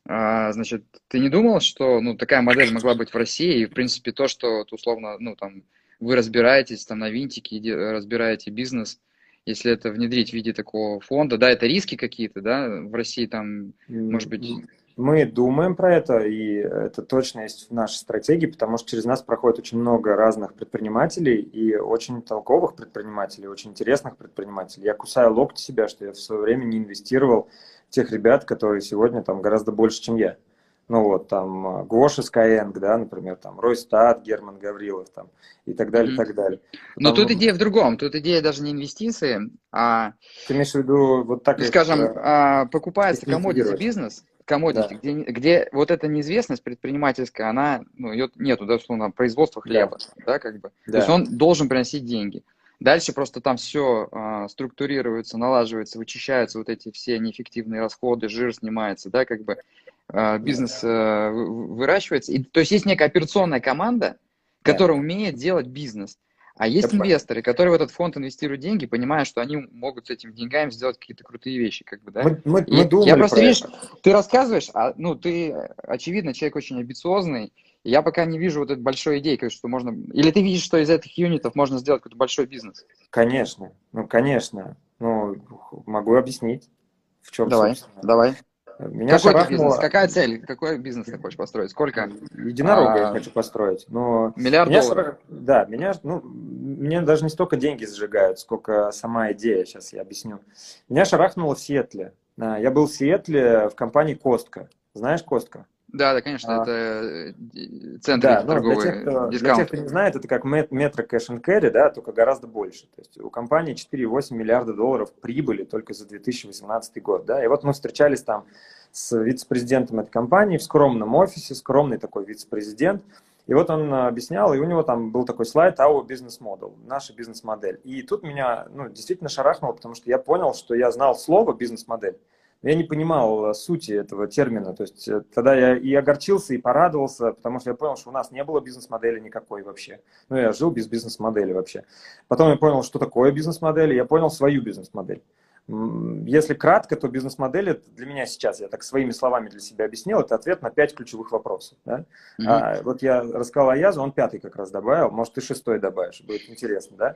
Speaker 1: А, значит, ты не думал, что ну, такая модель могла быть в России, и, в принципе, то, что, условно, ну, там, вы разбираетесь там на винтике, разбираете бизнес, если это внедрить в виде такого фонда, да, это риски какие-то, да, в России там, может быть...
Speaker 2: Мы думаем про это, и это точно есть в нашей стратегии, потому что через нас проходит очень много разных предпринимателей и очень толковых предпринимателей, очень интересных предпринимателей. Я кусаю локти себя, что я в свое время не инвестировал тех ребят, которые сегодня там гораздо больше, чем я. Ну вот, там, э, Гоша Skyeng, да, например, там, Ройстат, Герман Гаврилов, там, и так далее, mm-hmm. и так далее.
Speaker 1: Но там, тут идея в другом, тут идея даже не инвестиции, а...
Speaker 2: Ты имеешь в виду вот так...
Speaker 1: Скажем, это, а, покупается commodity бизнес, commodity, да. где, где вот эта неизвестность предпринимательская, она, ну, ее нету, да, условно, производства хлеба, да, да как бы. Да. То есть он должен приносить деньги. Дальше просто там все а, структурируется, налаживается, вычищаются вот эти все неэффективные расходы, жир снимается, да, как бы а, бизнес а, выращивается. И, то есть есть некая операционная команда, которая да. умеет делать бизнес. А есть Это инвесторы, которые в этот фонд инвестируют деньги, понимая, что они могут с этими деньгами сделать какие-то крутые вещи, как бы, да. Мы, мы, мы я просто, видишь, ты рассказываешь, а, ну, ты, очевидно, человек очень амбициозный, я пока не вижу вот этой большой идеи, что можно... Или ты видишь, что из этих юнитов можно сделать какой-то большой бизнес?
Speaker 2: Конечно, ну, конечно. Ну, могу объяснить, в чем,
Speaker 1: Давай, собственно. давай. Меня Какой шарахнуло... бизнес? Какая цель? Какой бизнес ты хочешь построить? Сколько?
Speaker 2: Единорога а... я хочу построить. Но
Speaker 1: Миллиард
Speaker 2: меня
Speaker 1: долларов?
Speaker 2: Шар... Да, меня, ну, мне даже не столько деньги сжигают, сколько сама идея, сейчас я объясню. Меня шарахнуло в Сиэтле. А, я был в Сиэтле в компании Костка. Знаешь Костка?
Speaker 1: Да, да, конечно, а, это э, центр да,
Speaker 2: ну, для, тех, кто, для тех, кто не знает, это как метро Cash and Carry, да, только гораздо больше. То есть у компании 4,8 миллиарда долларов прибыли только за 2018 год, да, и вот мы встречались там с вице-президентом этой компании в скромном офисе, скромный такой вице-президент, и вот он объяснял, и у него там был такой слайд «Our business model», наша бизнес-модель. И тут меня ну, действительно шарахнуло, потому что я понял, что я знал слово «бизнес-модель», я не понимал э, сути этого термина. То есть э, тогда я и огорчился, и порадовался, потому что я понял, что у нас не было бизнес-модели никакой вообще. Ну, я жил без бизнес-модели вообще. Потом я понял, что такое бизнес-модель, и я понял свою бизнес-модель. Если кратко, то бизнес-модель для меня сейчас, я так своими словами для себя объяснил, это ответ на пять ключевых вопросов. Да? Mm-hmm. А, вот я рассказал о Язу, он пятый как раз добавил, может, ты шестой добавишь, будет интересно. Да?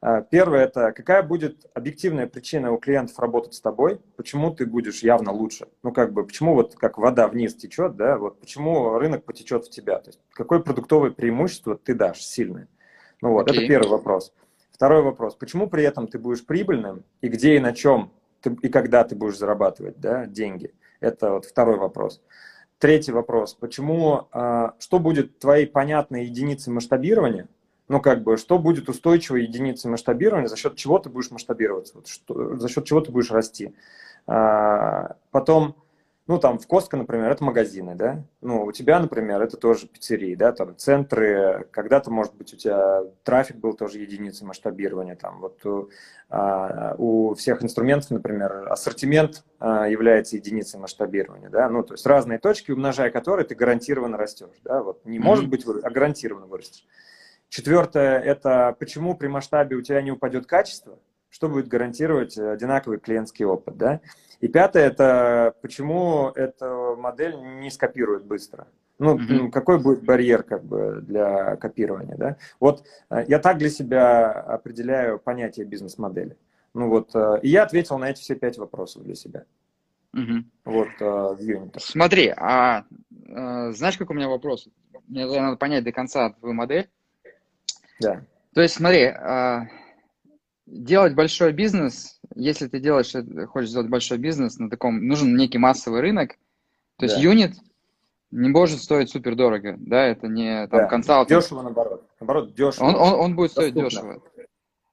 Speaker 2: А, первое – это какая будет объективная причина у клиентов работать с тобой, почему ты будешь явно лучше. Ну, как бы, почему вот как вода вниз течет, да, вот почему рынок потечет в тебя, то есть какое продуктовое преимущество ты дашь сильное. Ну вот, okay. это первый вопрос. Второй вопрос. Почему при этом ты будешь прибыльным и где и на чем ты, и когда ты будешь зарабатывать да, деньги? Это вот второй вопрос. Третий вопрос. Почему, а, что будет твоей понятной единицей масштабирования? Ну, как бы, что будет устойчивой единицей масштабирования, за счет чего ты будешь масштабироваться, вот, что, за счет чего ты будешь расти. А, потом, ну, там, в Костко, например, это магазины, да, ну, у тебя, например, это тоже пиццерии, да, там, центры, когда-то, может быть, у тебя трафик был тоже единицей масштабирования, там, вот у, а, у всех инструментов, например, ассортимент а, является единицей масштабирования, да, ну, то есть разные точки, умножая которые ты гарантированно растешь, да, вот, не может быть, а гарантированно вырастешь. Четвертое – это почему при масштабе у тебя не упадет качество, что будет гарантировать одинаковый клиентский опыт, да, и пятое – это почему эта модель не скопирует быстро. Ну, mm-hmm. какой будет барьер как бы для копирования, да? Вот э, я так для себя определяю понятие бизнес-модели. Ну вот, э, и я ответил на эти все пять вопросов для себя.
Speaker 1: Угу.
Speaker 2: Вот, э, в юнитах.
Speaker 1: Смотри, а знаешь, как у меня вопрос? Мне надо понять до конца твою модель.
Speaker 2: Да.
Speaker 1: То есть, смотри, а, делать большой бизнес, если ты делаешь, хочешь сделать большой бизнес на таком, нужен некий массовый рынок, то есть да. юнит не может стоить супер дорого, да, это не там да. консалтинг.
Speaker 2: Дешево наоборот, наоборот дешево.
Speaker 1: Он, он, он будет стоить Доступно. дешево.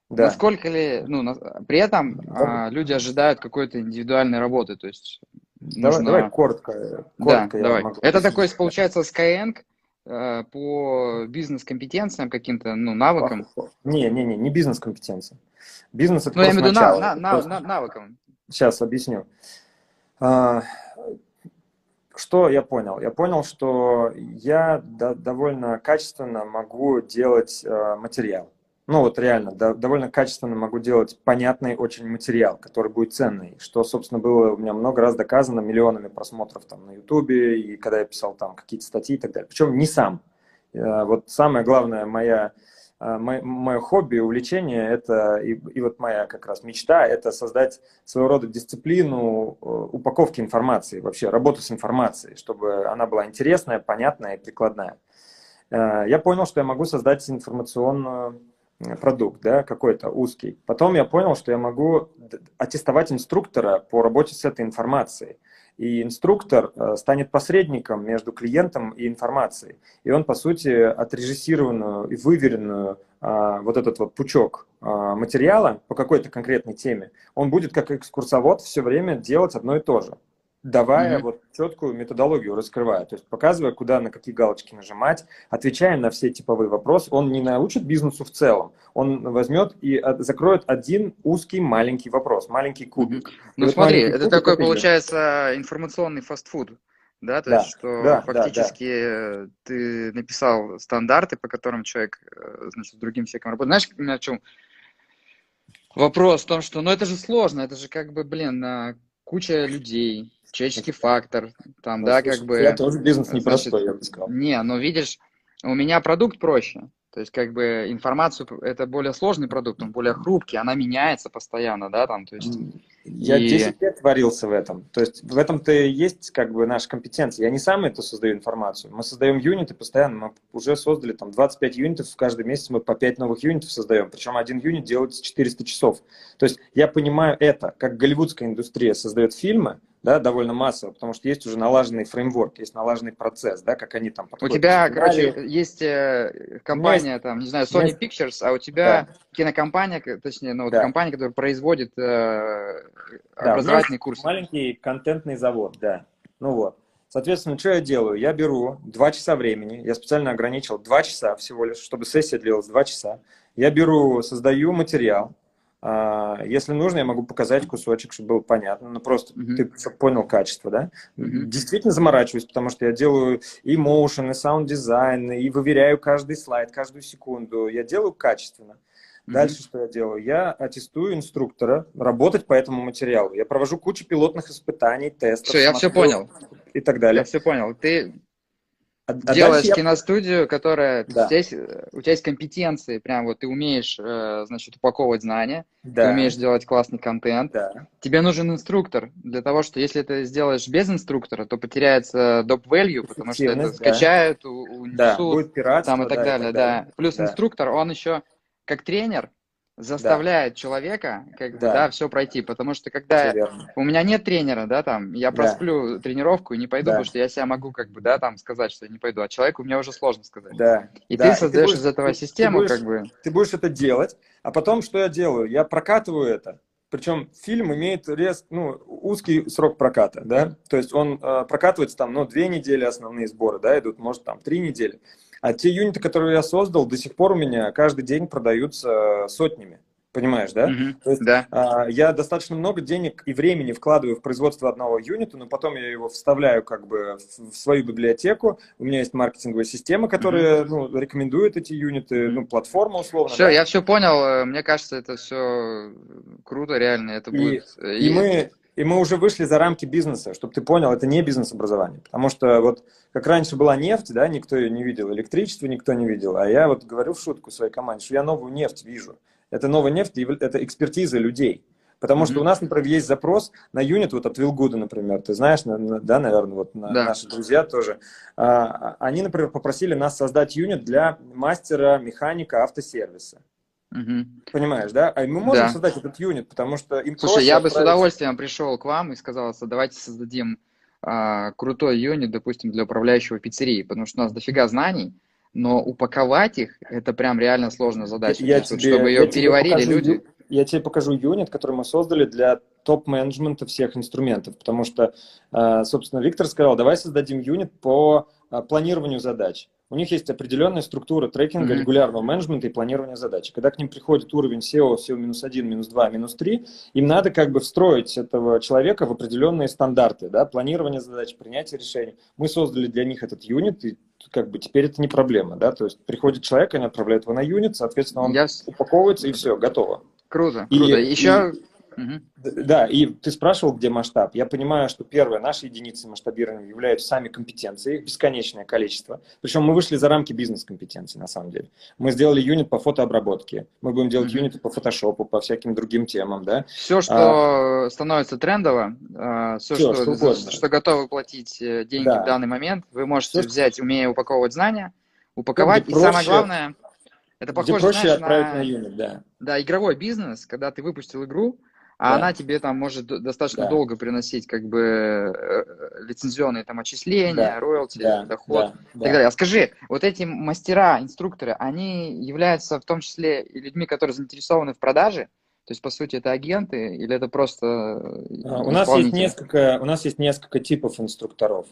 Speaker 1: Да. Насколько ли, ну, на, при этом да. а, люди ожидают какой-то индивидуальной работы, то есть
Speaker 2: Давай, нужно... давай коротко.
Speaker 1: коротко да, давай. Это такой, получается, Skyeng, Э, по бизнес-компетенциям каким-то, ну, навыкам?
Speaker 2: Не, не, не, не бизнес-компетенциям. Бизнес это
Speaker 1: Ну, я имею в виду на, на, просто... на, навыкам.
Speaker 2: Сейчас объясню. А, что я понял? Я понял, что я довольно качественно могу делать э, материал ну вот реально, да, довольно качественно могу делать понятный очень материал, который будет ценный, что, собственно, было у меня много раз доказано миллионами просмотров там на Ютубе, и когда я писал там какие-то статьи и так далее. Причем не сам. Э, вот самое главное, моя, э, мое, мое хобби, увлечение, это и, и вот моя как раз мечта, это создать своего рода дисциплину э, упаковки информации, вообще работу с информацией, чтобы она была интересная, понятная и прикладная. Я понял, что я могу создать информационную продукт, да, какой-то узкий. Потом я понял, что я могу аттестовать инструктора по работе с этой информацией. И инструктор э, станет посредником между клиентом и информацией. И он, по сути, отрежиссированную и выверенную а, вот этот вот пучок а, материала по какой-то конкретной теме, он будет как экскурсовод все время делать одно и то же давая mm-hmm. вот четкую методологию, раскрывая, то есть показывая, куда, на какие галочки нажимать, отвечая на все типовые вопросы. Он не научит бизнесу в целом, он возьмет и закроет один узкий маленький вопрос, маленький кубик. Mm-hmm.
Speaker 1: Ну смотри, это такой получается информационный фастфуд. Да, то да, есть, что да, фактически да, да. ты написал стандарты, по которым человек, э, значит, с другим всяким работает. Знаешь, в чем вопрос в том, что, ну, это же сложно, это же как бы, блин, куча людей, человеческий фактор, там, ну, да, слушай, как бы...
Speaker 2: Я тоже бизнес непростой, значит, я бы сказал.
Speaker 1: Не, но видишь, у меня продукт проще. То есть, как бы, информацию, это более сложный продукт, он более хрупкий, она меняется постоянно, да, там, то есть,
Speaker 2: Я и... 10 лет варился в этом. То есть в этом-то и есть как бы наша компетенция. Я не сам это создаю информацию. Мы создаем юниты постоянно. Мы уже создали там 25 юнитов. Каждый месяц мы по 5 новых юнитов создаем. Причем один юнит делается 400 часов. То есть я понимаю это, как голливудская индустрия создает фильмы, да, довольно массово, потому что есть уже налаженный фреймворк, есть налаженный процесс, да, как они там
Speaker 1: У тебя, короче, есть э, компания, есть, там, не знаю, Sony есть, Pictures, а у тебя да. кинокомпания, точнее, ну, вот да. компания, которая производит э, образовательный да, курс.
Speaker 2: Маленький контентный завод, да. Ну вот. Соответственно, что я делаю? Я беру два часа времени, я специально ограничил два часа всего лишь, чтобы сессия длилась два часа. Я беру, создаю материал, если нужно, я могу показать кусочек, чтобы было понятно. Ну, просто mm-hmm. ты чтобы понял качество, да? Mm-hmm. Действительно заморачиваюсь, потому что я делаю и motion, и sound дизайн, и выверяю каждый слайд, каждую секунду. Я делаю качественно. Mm-hmm. Дальше что я делаю? Я аттестую инструктора работать по этому материалу. Я провожу кучу пилотных испытаний, тестов.
Speaker 1: Все, я все понял.
Speaker 2: И так далее.
Speaker 1: Я все понял. Ты а, а делаешь я... киностудию, которая да. здесь у тебя есть компетенции, прям вот ты умеешь, э, значит, упаковывать знания, да. ты умеешь делать классный контент. Да. Тебе нужен инструктор для того, что если ты сделаешь без инструктора, то потеряется доп value, потому что это скачают, да. унесут, да. Будет там и так да, далее, да. Плюс да. инструктор, он еще как тренер, заставляет да. человека как бы, да. да, все пройти, потому что когда у меня нет тренера, да, там, я просплю да. тренировку и не пойду, да. потому что я себя могу как бы, да, там, сказать, что я не пойду, а человеку мне уже сложно сказать.
Speaker 2: Да.
Speaker 1: И
Speaker 2: да.
Speaker 1: ты создаешь и ты будешь, из этого систему,
Speaker 2: будешь,
Speaker 1: как бы.
Speaker 2: Ты будешь это делать, а потом что я делаю? Я прокатываю это, причем фильм имеет рез, ну, узкий срок проката, да, то есть он э, прокатывается там, ну, две недели основные сборы, да, идут, может, там, три недели. А те юниты, которые я создал, до сих пор у меня каждый день продаются сотнями. Понимаешь, да?
Speaker 1: Mm-hmm. То есть, да.
Speaker 2: А, я достаточно много денег и времени вкладываю в производство одного юнита, но потом я его вставляю как бы в, в свою библиотеку. У меня есть маркетинговая система, которая mm-hmm. ну, рекомендует эти юниты, ну, платформа условно.
Speaker 1: Все, да? я все понял. Мне кажется, это все круто, реально. Это
Speaker 2: и,
Speaker 1: будет...
Speaker 2: и, и мы и мы уже вышли за рамки бизнеса, чтобы ты понял, это не бизнес-образование. Потому что вот как раньше была нефть, да, никто ее не видел, электричество никто не видел. А я вот говорю в шутку своей команде, что я новую нефть вижу. Это новая нефть, это экспертиза людей. Потому mm-hmm. что у нас, например, есть запрос на юнит вот от Вилгуда, например. Ты знаешь, на, на, да, наверное, вот на, да. наши друзья тоже. А, они, например, попросили нас создать юнит для мастера механика автосервиса.
Speaker 1: Угу.
Speaker 2: Понимаешь, да? А мы можем да. создать этот юнит, потому что им
Speaker 1: Слушай, я бы с удовольствием пришел к вам и сказал, давайте создадим а, крутой юнит, допустим, для управляющего пиццерии, потому что у нас дофига знаний, но упаковать их это прям реально сложная задача.
Speaker 2: Я тебе,
Speaker 1: чтобы ее переварили люди.
Speaker 2: Я тебе покажу юнит, который мы создали для топ-менеджмента всех инструментов, потому что, а, собственно, Виктор сказал, давай создадим юнит по а, планированию задач. У них есть определенная структура трекинга, mm-hmm. регулярного менеджмента и планирования задач. Когда к ним приходит уровень SEO, SEO минус один, минус два, минус три, им надо как бы встроить этого человека в определенные стандарты, да, планирование задач, принятие решений. Мы создали для них этот юнит, и как бы теперь это не проблема, да, то есть приходит человек, они отправляют его на юнит, соответственно, он Я... упаковывается и все, готово.
Speaker 1: Круто, круто. И, Еще
Speaker 2: и Угу. Да, и ты спрашивал, где масштаб. Я понимаю, что первое, наши единицы масштабирования являются сами компетенции, их бесконечное количество. Причем мы вышли за рамки бизнес-компетенций, на самом деле. Мы сделали юнит по фотообработке, мы будем делать угу. юниты по фотошопу, по всяким другим темам, да.
Speaker 1: Все, что а, становится трендово, а, все, все что, что, что готовы платить э, деньги да. в данный момент, вы можете все, взять, умея упаковывать знания, упаковать, и проще... самое главное, это похоже,
Speaker 2: Где проще знаешь, отправить на, на юнит, да.
Speaker 1: Да, игровой бизнес, когда ты выпустил игру, а да. она тебе там может достаточно да. долго приносить как бы э, лицензионные там отчисления, да. роялти, да. доход да. и так далее. А скажи, вот эти мастера, инструкторы, они являются в том числе и людьми, которые заинтересованы в продаже? То есть, по сути, это агенты или это просто
Speaker 2: а, У нас есть несколько, у нас есть несколько типов инструкторов.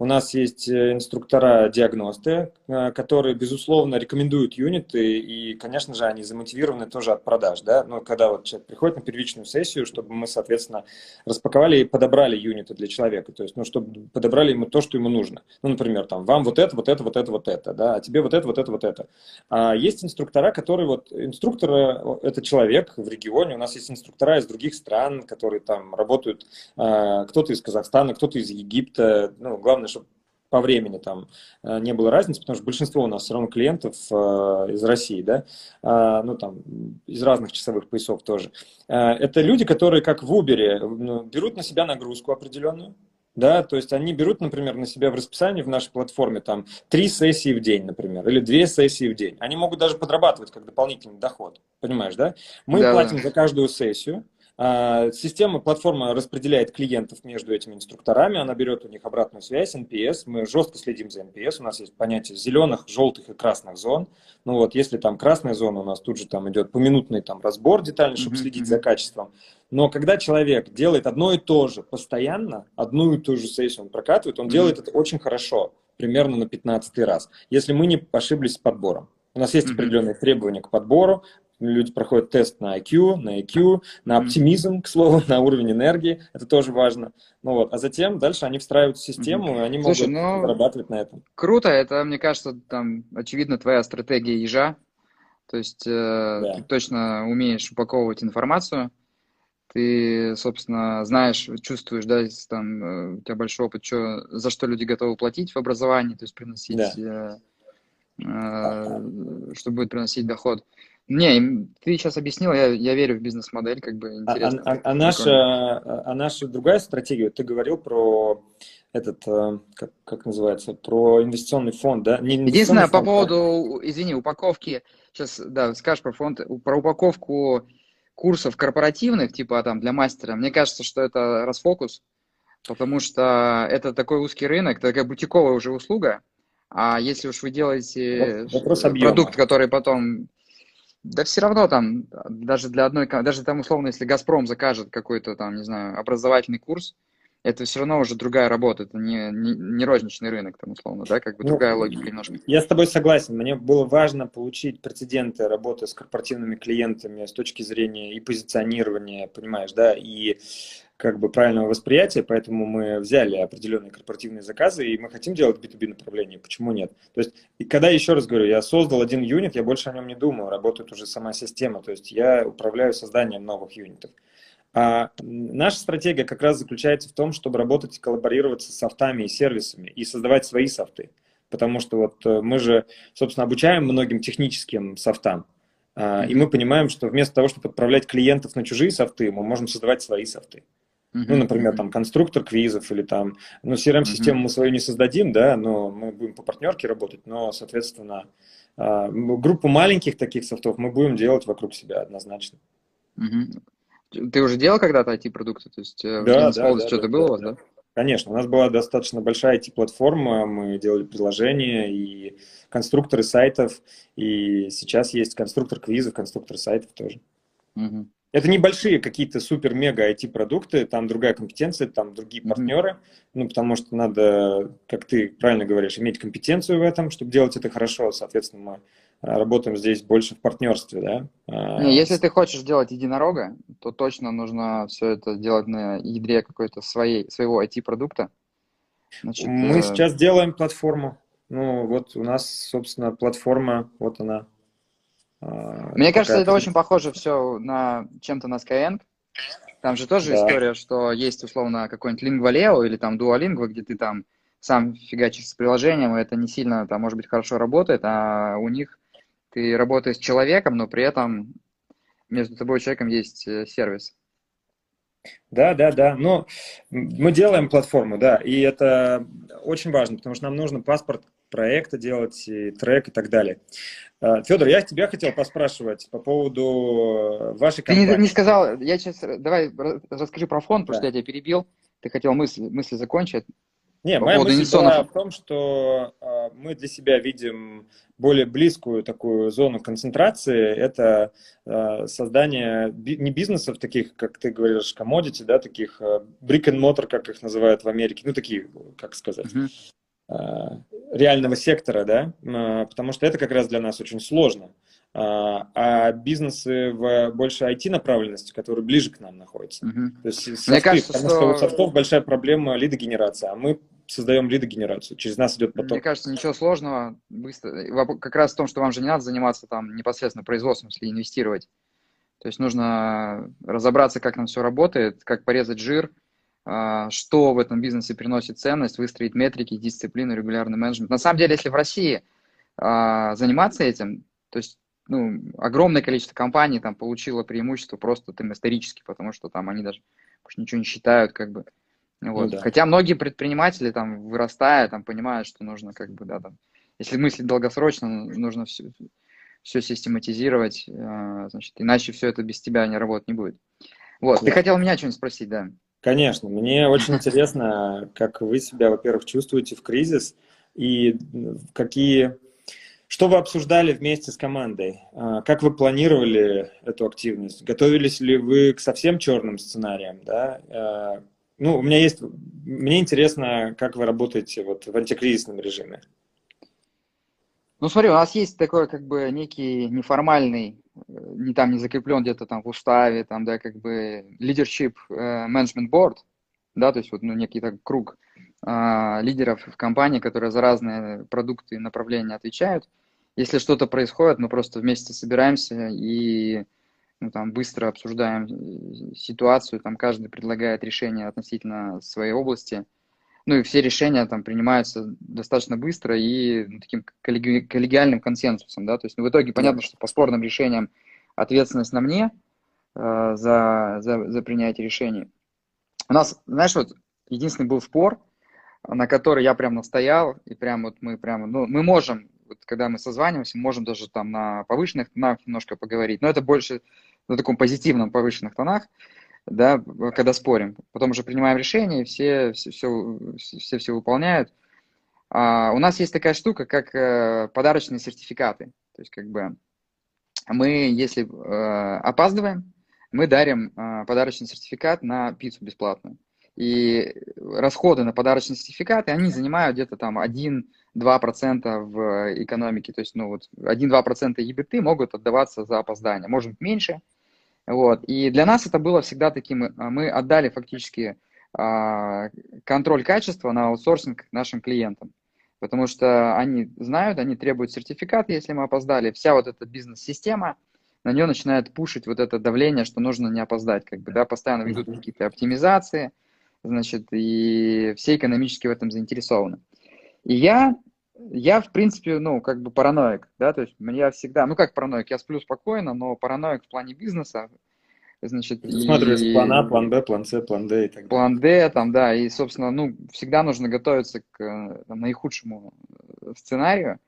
Speaker 2: У нас есть э, инструктора-диагносты, э, которые, безусловно, рекомендуют юниты, и, конечно же, они замотивированы тоже от продаж. Да? Но когда вот человек приходит на первичную сессию, чтобы мы, соответственно, распаковали и подобрали юниты для человека, то есть, ну, чтобы подобрали ему то, что ему нужно. Ну, например, там, вам вот это, вот это, вот это, вот это, да, а тебе вот это, вот это, вот это. А есть инструктора, которые вот, инструктор – это человек в регионе, регионе. У нас есть инструктора из других стран, которые там работают, а, кто-то из Казахстана, кто-то из Египта. Ну, главное, чтобы по времени там э, не было разницы, потому что большинство у нас все равно клиентов э, из России, да, э, ну там из разных часовых поясов тоже. Это люди, которые как в Uber ну, берут на себя нагрузку определенную, да, то есть они берут, например, на себя в расписании в нашей платформе там три сессии в день, например, или две сессии в день. Они могут даже подрабатывать как дополнительный доход, понимаешь, да? Мы да, платим да. за каждую сессию, система, платформа распределяет клиентов между этими инструкторами, она берет у них обратную связь, NPS, мы жестко следим за NPS, у нас есть понятие зеленых, желтых и красных зон. Ну вот, если там красная зона, у нас тут же там идет поминутный там разбор детальный, чтобы mm-hmm. следить за качеством. Но когда человек делает одно и то же постоянно, одну и ту же сессию он прокатывает, он mm-hmm. делает это очень хорошо, примерно на 15 раз, если мы не ошиблись с подбором. У нас есть определенные требования к подбору, люди проходят тест на IQ, на IQ, на оптимизм, к слову, на уровень энергии, это тоже важно. Ну вот, а затем дальше они встраивают в систему, и они Слушай, могут ну, зарабатывать на этом.
Speaker 1: Круто, это, мне кажется, там, очевидно, твоя стратегия ежа, то есть э, да. ты точно умеешь упаковывать информацию, ты, собственно, знаешь, чувствуешь, да, если там э, у тебя большой опыт, что, за что люди готовы платить в образовании, то есть приносить, да. э, э, что будет приносить доход. Не, ты сейчас объяснил, я, я верю в бизнес-модель, как бы а, интересно.
Speaker 2: А, а, а, наша, а наша другая стратегия, ты говорил про этот, э, как, как называется, про инвестиционный фонд, да?
Speaker 1: Не Единственное, фонд, по поводу, а... извини, упаковки, сейчас, да, скажешь про фонд, про упаковку курсов корпоративных, типа там для мастера, мне кажется, что это расфокус, потому что это такой узкий рынок, такая бутиковая уже услуга, а если уж вы делаете Вопрос продукт, который потом да все равно там, даже для одной, даже там условно, если Газпром закажет какой-то там, не знаю, образовательный курс, это все равно уже другая работа, это не, не, не розничный рынок, там, условно, да, как бы ну, другая логика немножко.
Speaker 2: Я с тобой согласен, мне было важно получить прецеденты работы с корпоративными клиентами с точки зрения и позиционирования, понимаешь, да, и как бы правильного восприятия, поэтому мы взяли определенные корпоративные заказы, и мы хотим делать B2B направление, почему нет? То есть, и когда, еще раз говорю, я создал один юнит, я больше о нем не думаю, работает уже сама система, то есть я управляю созданием новых юнитов. А наша стратегия как раз заключается в том, чтобы работать и коллаборироваться с софтами и сервисами, и создавать свои софты. Потому что вот э, мы же, собственно, обучаем многим техническим софтам, mm-hmm. и мы понимаем, что вместо того, чтобы отправлять клиентов на чужие софты, мы можем создавать свои софты. Ну, например, там конструктор квизов или там, ну, CRM-систему мы свою не создадим, да, но мы будем по партнерке работать, но, соответственно, а, группу маленьких таких софтов мы будем делать вокруг себя однозначно.
Speaker 1: Ты уже делал когда-то IT-продукты? То есть э, да, да, да, что-то да, было да, у вас, да?
Speaker 2: Конечно, у нас была достаточно большая IT-платформа, мы делали приложения и конструкторы сайтов, и сейчас есть конструктор квизов, конструктор сайтов тоже. Угу. Это небольшие какие-то супер-мега IT-продукты, там другая компетенция, там другие mm-hmm. партнеры, ну, потому что надо, как ты правильно говоришь, иметь компетенцию в этом, чтобы делать это хорошо, соответственно, мы а, работаем здесь больше в партнерстве, да.
Speaker 1: А, Не, если ты хочешь делать единорога, то точно нужно все это делать на ядре какой-то своей, своего IT-продукта.
Speaker 2: Значит, мы э... сейчас делаем платформу. Ну, вот у нас, собственно, платформа, вот она,
Speaker 1: Мне кажется, это очень похоже все на чем-то на Skyeng. Там же тоже да. история, что есть условно какой-нибудь Lingvaleo или там Duolingo, где ты там сам фигачишь с приложением, и это не сильно, там, может быть, хорошо работает, а у них ты работаешь с человеком, но при этом между тобой и человеком есть э, сервис.
Speaker 2: Да, да, да. Но мы делаем платформу, да, и это очень важно, потому что нам нужно паспорт проекта делать, и трек и так далее. А, Федор, я тебя хотел поспрашивать по поводу э, вашей компании.
Speaker 1: Ты не, не сказал, я сейчас, давай расскажи про фонд, потому да. что я тебя перебил. Ты хотел мысль, мысли закончить.
Speaker 2: Не, моя мысль была в том, что э, мы для себя видим более близкую такую зону концентрации. Это э, создание би- не бизнесов таких, как ты говоришь, commodity, да, таких э, brick and mortar, как их называют в Америке, ну такие, как сказать, uh-huh. Э, реального сектора, да, потому что это как раз для нас очень сложно. Э, а бизнесы в больше IT-направленности, которые ближе к нам находятся. Угу. То есть софты, Мне кажется, потому что... что у софтов большая проблема лидогенерации, а мы создаем лидогенерацию, через нас идет поток.
Speaker 1: Мне кажется, ничего сложного, быстро. Как раз в том, что вам же не надо заниматься там непосредственно производством, если инвестировать. То есть нужно разобраться, как нам все работает, как порезать жир, а, что в этом бизнесе приносит ценность, выстроить метрики, дисциплину, регулярный менеджмент. На самом деле, если в России а, заниматься этим, то есть ну, огромное количество компаний там получило преимущество просто там исторически, потому что там они даже ничего не считают, как бы. Ну вот. Ну, да. Хотя многие предприниматели там, вырастая, там понимают, что нужно как бы, да, там, если мыслить долгосрочно, нужно все, все систематизировать, э, значит, иначе все это без тебя не работать не будет. Вот, ты хотел меня что-нибудь спросить, да?
Speaker 2: Конечно, мне очень интересно, как вы себя, во-первых, чувствуете в кризис и какие что вы обсуждали вместе с командой? А, как вы планировали эту активность? Готовились ли вы к совсем черным сценариям? Да? А, ну, у меня есть... Мне интересно, как вы работаете вот в антикризисном режиме.
Speaker 1: Ну, смотри, у нас есть такой, как бы, некий неформальный, не там не закреплен где-то там в уставе, там, да, как бы, leadership uh, management board, да, то есть вот, ну, некий так круг а, лидеров в компании, которые за разные продукты и направления отвечают. Если что-то происходит, мы просто вместе собираемся и ну, там, быстро обсуждаем э, ситуацию, там каждый предлагает решение относительно своей области. Ну и все решения там принимаются достаточно быстро и ну, таким коллеги- коллегиальным консенсусом, да, то есть ну, в итоге понятно, что по спорным решениям ответственность на мне э, за, за, за принятие решений. У нас, знаешь, вот единственный был спор, на который я прям настоял, и прям вот мы прям, ну, мы можем, вот когда мы созваниваемся, можем даже там на повышенных тонах немножко поговорить, но это больше на таком позитивном повышенных тонах, да, когда спорим. Потом уже принимаем решение, все все, все, все, все выполняют. А, у нас есть такая штука, как э, подарочные сертификаты. То есть, как бы, мы, если э, опаздываем, мы дарим э, подарочный сертификат на пиццу бесплатную. И расходы на подарочные сертификаты, они занимают где-то там 1-2% в экономике. То есть, ну вот 1-2% EBT могут отдаваться за опоздание. Может меньше. Вот. И для нас это было всегда таким, э, мы отдали фактически а, контроль качества на аутсорсинг нашим клиентам. Потому что они знают, они требуют сертификат, если мы опоздали. Вся вот эта бизнес-система, на нее начинает пушить вот это давление, что нужно не опоздать. Как бы, да, постоянно ведут какие-то оптимизации, значит, и все экономически в этом заинтересованы. И я, я, в принципе, ну, как бы параноик, да, то есть я всегда, ну, как параноик, я сплю спокойно, но параноик в плане бизнеса, значит...
Speaker 2: Смотришь, и... план А, план Б, план С, план Д и так далее.
Speaker 1: План Д, там, да, и, собственно, ну, всегда нужно готовиться к там, наихудшему сценарию.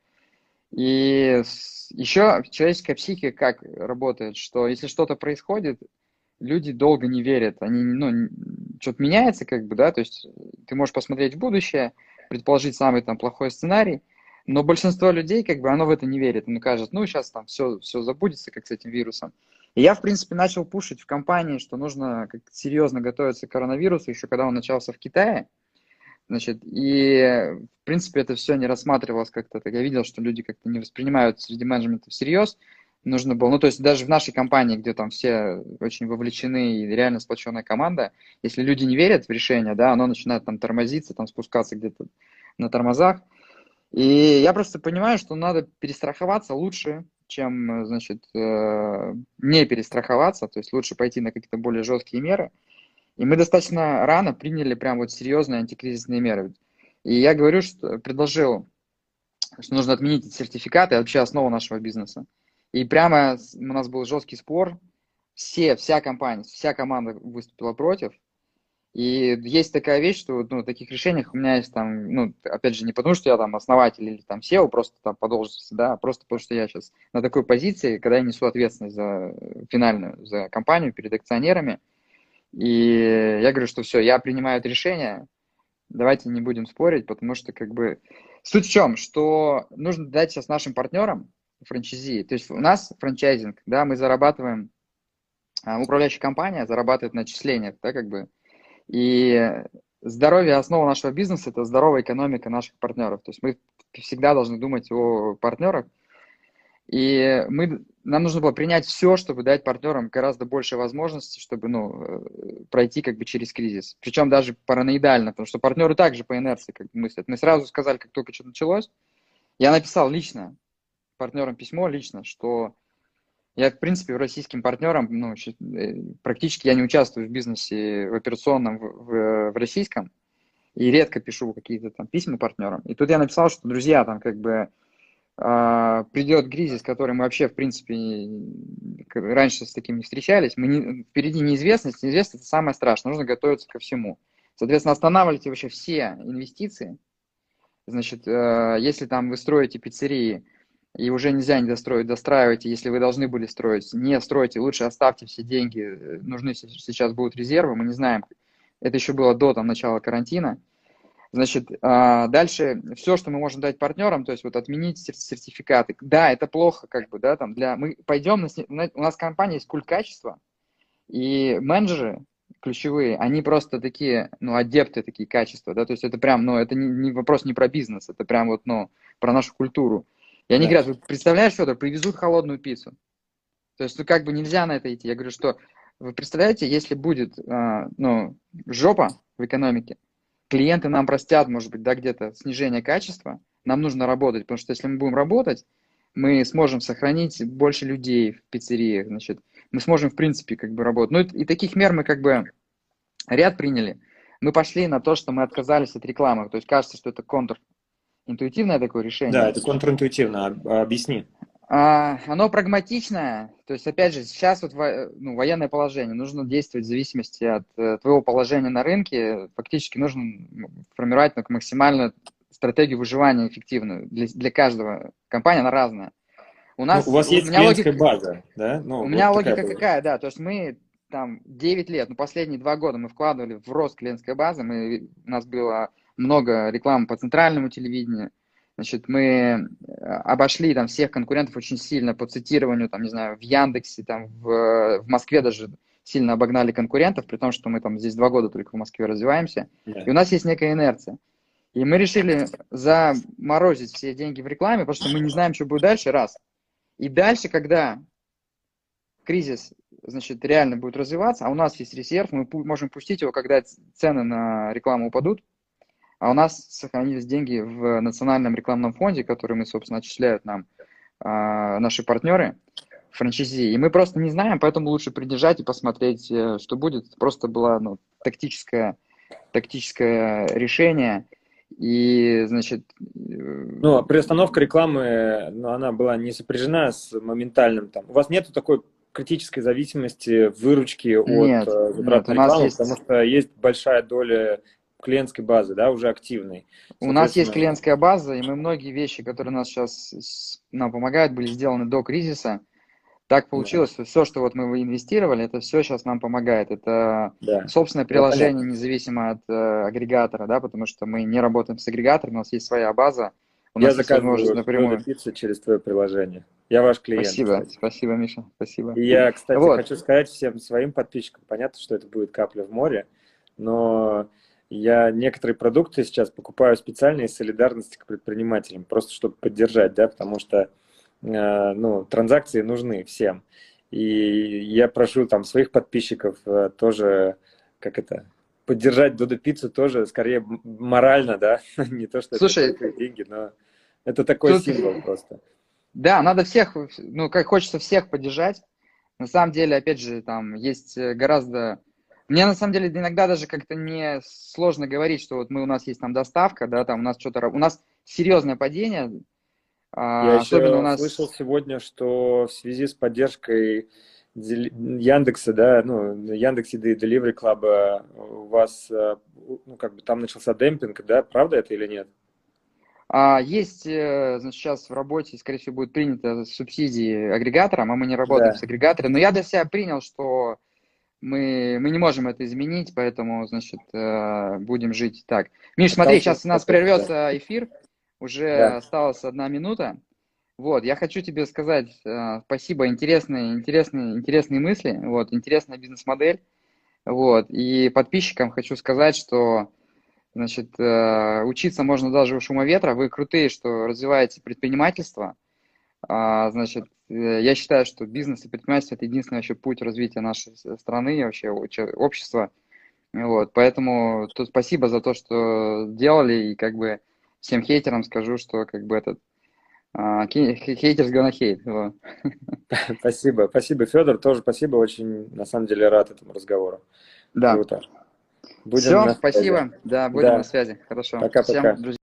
Speaker 1: И еще человеческая психика как работает, что если что-то происходит, люди долго не верят, они, ну, что-то меняется, как бы, да, то есть ты можешь посмотреть в будущее, предположить самый там плохой сценарий, но большинство людей, как бы, оно в это не верит, оно кажет, ну, сейчас там все, все забудется, как с этим вирусом. И я, в принципе, начал пушить в компании, что нужно как серьезно готовиться к коронавирусу, еще когда он начался в Китае, значит, и, в принципе, это все не рассматривалось как-то, так. Я видел, что люди как-то не воспринимают среди менеджмента всерьез, нужно было, ну, то есть даже в нашей компании, где там все очень вовлечены и реально сплоченная команда, если люди не верят в решение, да, оно начинает там тормозиться, там спускаться где-то на тормозах. И я просто понимаю, что надо перестраховаться лучше, чем, значит, э, не перестраховаться, то есть лучше пойти на какие-то более жесткие меры. И мы достаточно рано приняли прям вот серьезные антикризисные меры. И я говорю, что предложил, что нужно отменить эти сертификаты, это вообще основа нашего бизнеса. И прямо у нас был жесткий спор. Все, вся компания, вся команда выступила против. И есть такая вещь, что ну, в таких решениях у меня есть там, ну, опять же, не потому, что я там основатель или там SEO, просто там по должности, да, а просто потому, что я сейчас на такой позиции, когда я несу ответственность за финальную, за компанию перед акционерами. И я говорю, что все, я принимаю это решение, давайте не будем спорить, потому что как бы суть в чем, что нужно дать сейчас нашим партнерам франчайзи. То есть у нас франчайзинг, да, мы зарабатываем, а, управляющая компания зарабатывает на отчислениях, да, как бы. И здоровье, основа нашего бизнеса – это здоровая экономика наших партнеров. То есть мы всегда должны думать о партнерах. И мы, нам нужно было принять все, чтобы дать партнерам гораздо больше возможностей, чтобы ну, э, пройти как бы через кризис. Причем даже параноидально, потому что партнеры также по инерции как мыслят. Мы сразу сказали, как только что началось, я написал лично партнерам письмо лично, что Я, в принципе, российским партнерам, ну, э, практически я не участвую в бизнесе в операционном, в, в, в российском, и редко пишу какие-то там письма партнерам. И тут я написал, что, друзья, там как бы э, придет кризис, который мы вообще, в принципе, раньше с таким не встречались. Мы не, впереди неизвестность. Неизвестность – это самое страшное. Нужно готовиться ко всему. Соответственно, останавливайте вообще все инвестиции. Значит, э, если там вы строите пиццерии, и уже нельзя не достроить, достраивайте, если вы должны были строить, не стройте, лучше оставьте все деньги, э, нужны сейчас будут резервы, мы не знаем, это еще было до там, начала карантина. Значит, а, дальше все, что мы можем дать партнерам, то есть вот отменить сертификаты. Да, это плохо, как бы, да, там для мы пойдем на, у нас компания есть культ качества, и менеджеры ключевые, они просто такие, ну, адепты такие качества, да, то есть это прям, ну, это не, не вопрос не про бизнес, это прям вот, ну, про нашу культуру. И они да. говорят, представляешь, Федор, привезут холодную пиццу. То есть, ну, как бы нельзя на это идти. Я говорю, что вы представляете, если будет, э, ну, жопа в экономике, клиенты нам простят, может быть, да, где-то снижение качества, нам нужно работать, потому что если мы будем работать, мы сможем сохранить больше людей в пиццериях, значит, мы сможем, в принципе, как бы работать. Ну, и, и таких мер мы как бы ряд приняли. Мы пошли на то, что мы отказались от рекламы. То есть кажется, что это контр интуитивное такое решение.
Speaker 2: Да, это контринтуитивно. Объясни.
Speaker 1: А, оно прагматичное. То есть, опять же, сейчас вот ну, военное положение. Нужно действовать в зависимости от э, твоего положения на рынке. Фактически нужно формировать ну, максимальную стратегию выживания эффективную для, для каждого. Компания, она разная.
Speaker 2: У, нас, ну, у вас у есть клиентская логика, база, да?
Speaker 1: Ну, у вот меня логика была. какая, да. То есть мы там 9 лет, ну, последние два года мы вкладывали в рост клиентской базы. Мы, у нас было много рекламы по центральному телевидению. Значит, мы э, обошли там всех конкурентов очень сильно по цитированию, там, не знаю, в Яндексе, там, в, в Москве даже сильно обогнали конкурентов, при том, что мы там здесь два года только в Москве развиваемся. Yeah. И у нас есть некая инерция. И мы решили заморозить все деньги в рекламе, потому что мы не знаем, что будет дальше, раз. И дальше, когда кризис, значит, реально будет развиваться, а у нас есть резерв, мы можем пустить его, когда цены на рекламу упадут, а у нас сохранились деньги в национальном рекламном фонде, который мы, собственно, отчисляют нам а, наши партнеры, франчайзи. И мы просто не знаем, поэтому лучше придержать и посмотреть, э, что будет. Это просто было ну, тактическое, тактическое решение. И, значит...
Speaker 2: Э, ну, а приостановка рекламы, ну, она была не сопряжена с моментальным там. У вас нету такой критической зависимости выручки от нет, э, затрат нет, рекламы, есть... потому что есть большая доля клиентской базы, да, уже активной.
Speaker 1: У нас есть клиентская база, и мы многие вещи, которые нас сейчас нам помогают, были сделаны до кризиса. Так получилось, да. что все, что вот мы инвестировали, это все сейчас нам помогает. Это да. собственное приложение, да, независимо от э, агрегатора, да, потому что мы не работаем с агрегатором, у нас есть своя база. У
Speaker 2: Я заказываю напрямую пиццу через твое приложение. Я ваш клиент.
Speaker 1: Спасибо, кстати. спасибо, Миша, спасибо.
Speaker 2: И я, кстати, вот. хочу сказать всем своим подписчикам, понятно, что это будет капля в море, но я некоторые продукты сейчас покупаю специально из солидарности к предпринимателям, просто чтобы поддержать, да, потому что э, ну, транзакции нужны всем. И я прошу там своих подписчиков э, тоже, как это, поддержать Додо Пиццу тоже скорее морально, да, не то, что
Speaker 1: Слушай,
Speaker 2: это деньги, но это такой тут... символ просто.
Speaker 1: Да, надо всех, ну, как хочется всех поддержать. На самом деле, опять же, там есть гораздо мне на самом деле иногда даже как-то не сложно говорить, что вот мы у нас есть там доставка, да, там у нас что-то, у нас серьезное падение.
Speaker 2: А, Я особенно еще у нас... слышал сегодня, что в связи с поддержкой Яндекса, да, ну, Яндекс Еды и Delivery Club у вас, э, ну, как бы там начался демпинг, да, правда это или нет?
Speaker 1: А, есть, э, значит, сейчас в работе, скорее всего, будет принято субсидии агрегаторам, а мы не работаем да. с агрегатором, но я для себя принял, что мы, мы не можем это изменить, поэтому, значит, э, будем жить так. Миш, смотри, сейчас у нас прервется эфир, уже да. осталась одна минута. Вот, я хочу тебе сказать э, спасибо, интересные, интересные, интересные мысли, вот, интересная бизнес-модель, вот, и подписчикам хочу сказать, что, значит, э, учиться можно даже у шума ветра, вы крутые, что развиваете предпринимательство, а, значит, я считаю, что бизнес и предпринимательство – это единственный вообще путь развития нашей страны и вообще общества. Вот, поэтому тут спасибо за то, что делали, и как бы всем хейтерам скажу, что как бы этот А, Haters gonna hate. Вот.
Speaker 2: Спасибо, спасибо, Федор, тоже спасибо, очень, на самом деле, рад этому разговору.
Speaker 1: Да.
Speaker 2: Круто. Будем
Speaker 1: Все, спасибо. Да, будем
Speaker 2: Да.
Speaker 1: на связи. Хорошо.
Speaker 2: Пока-пока.
Speaker 1: Всем, друзья.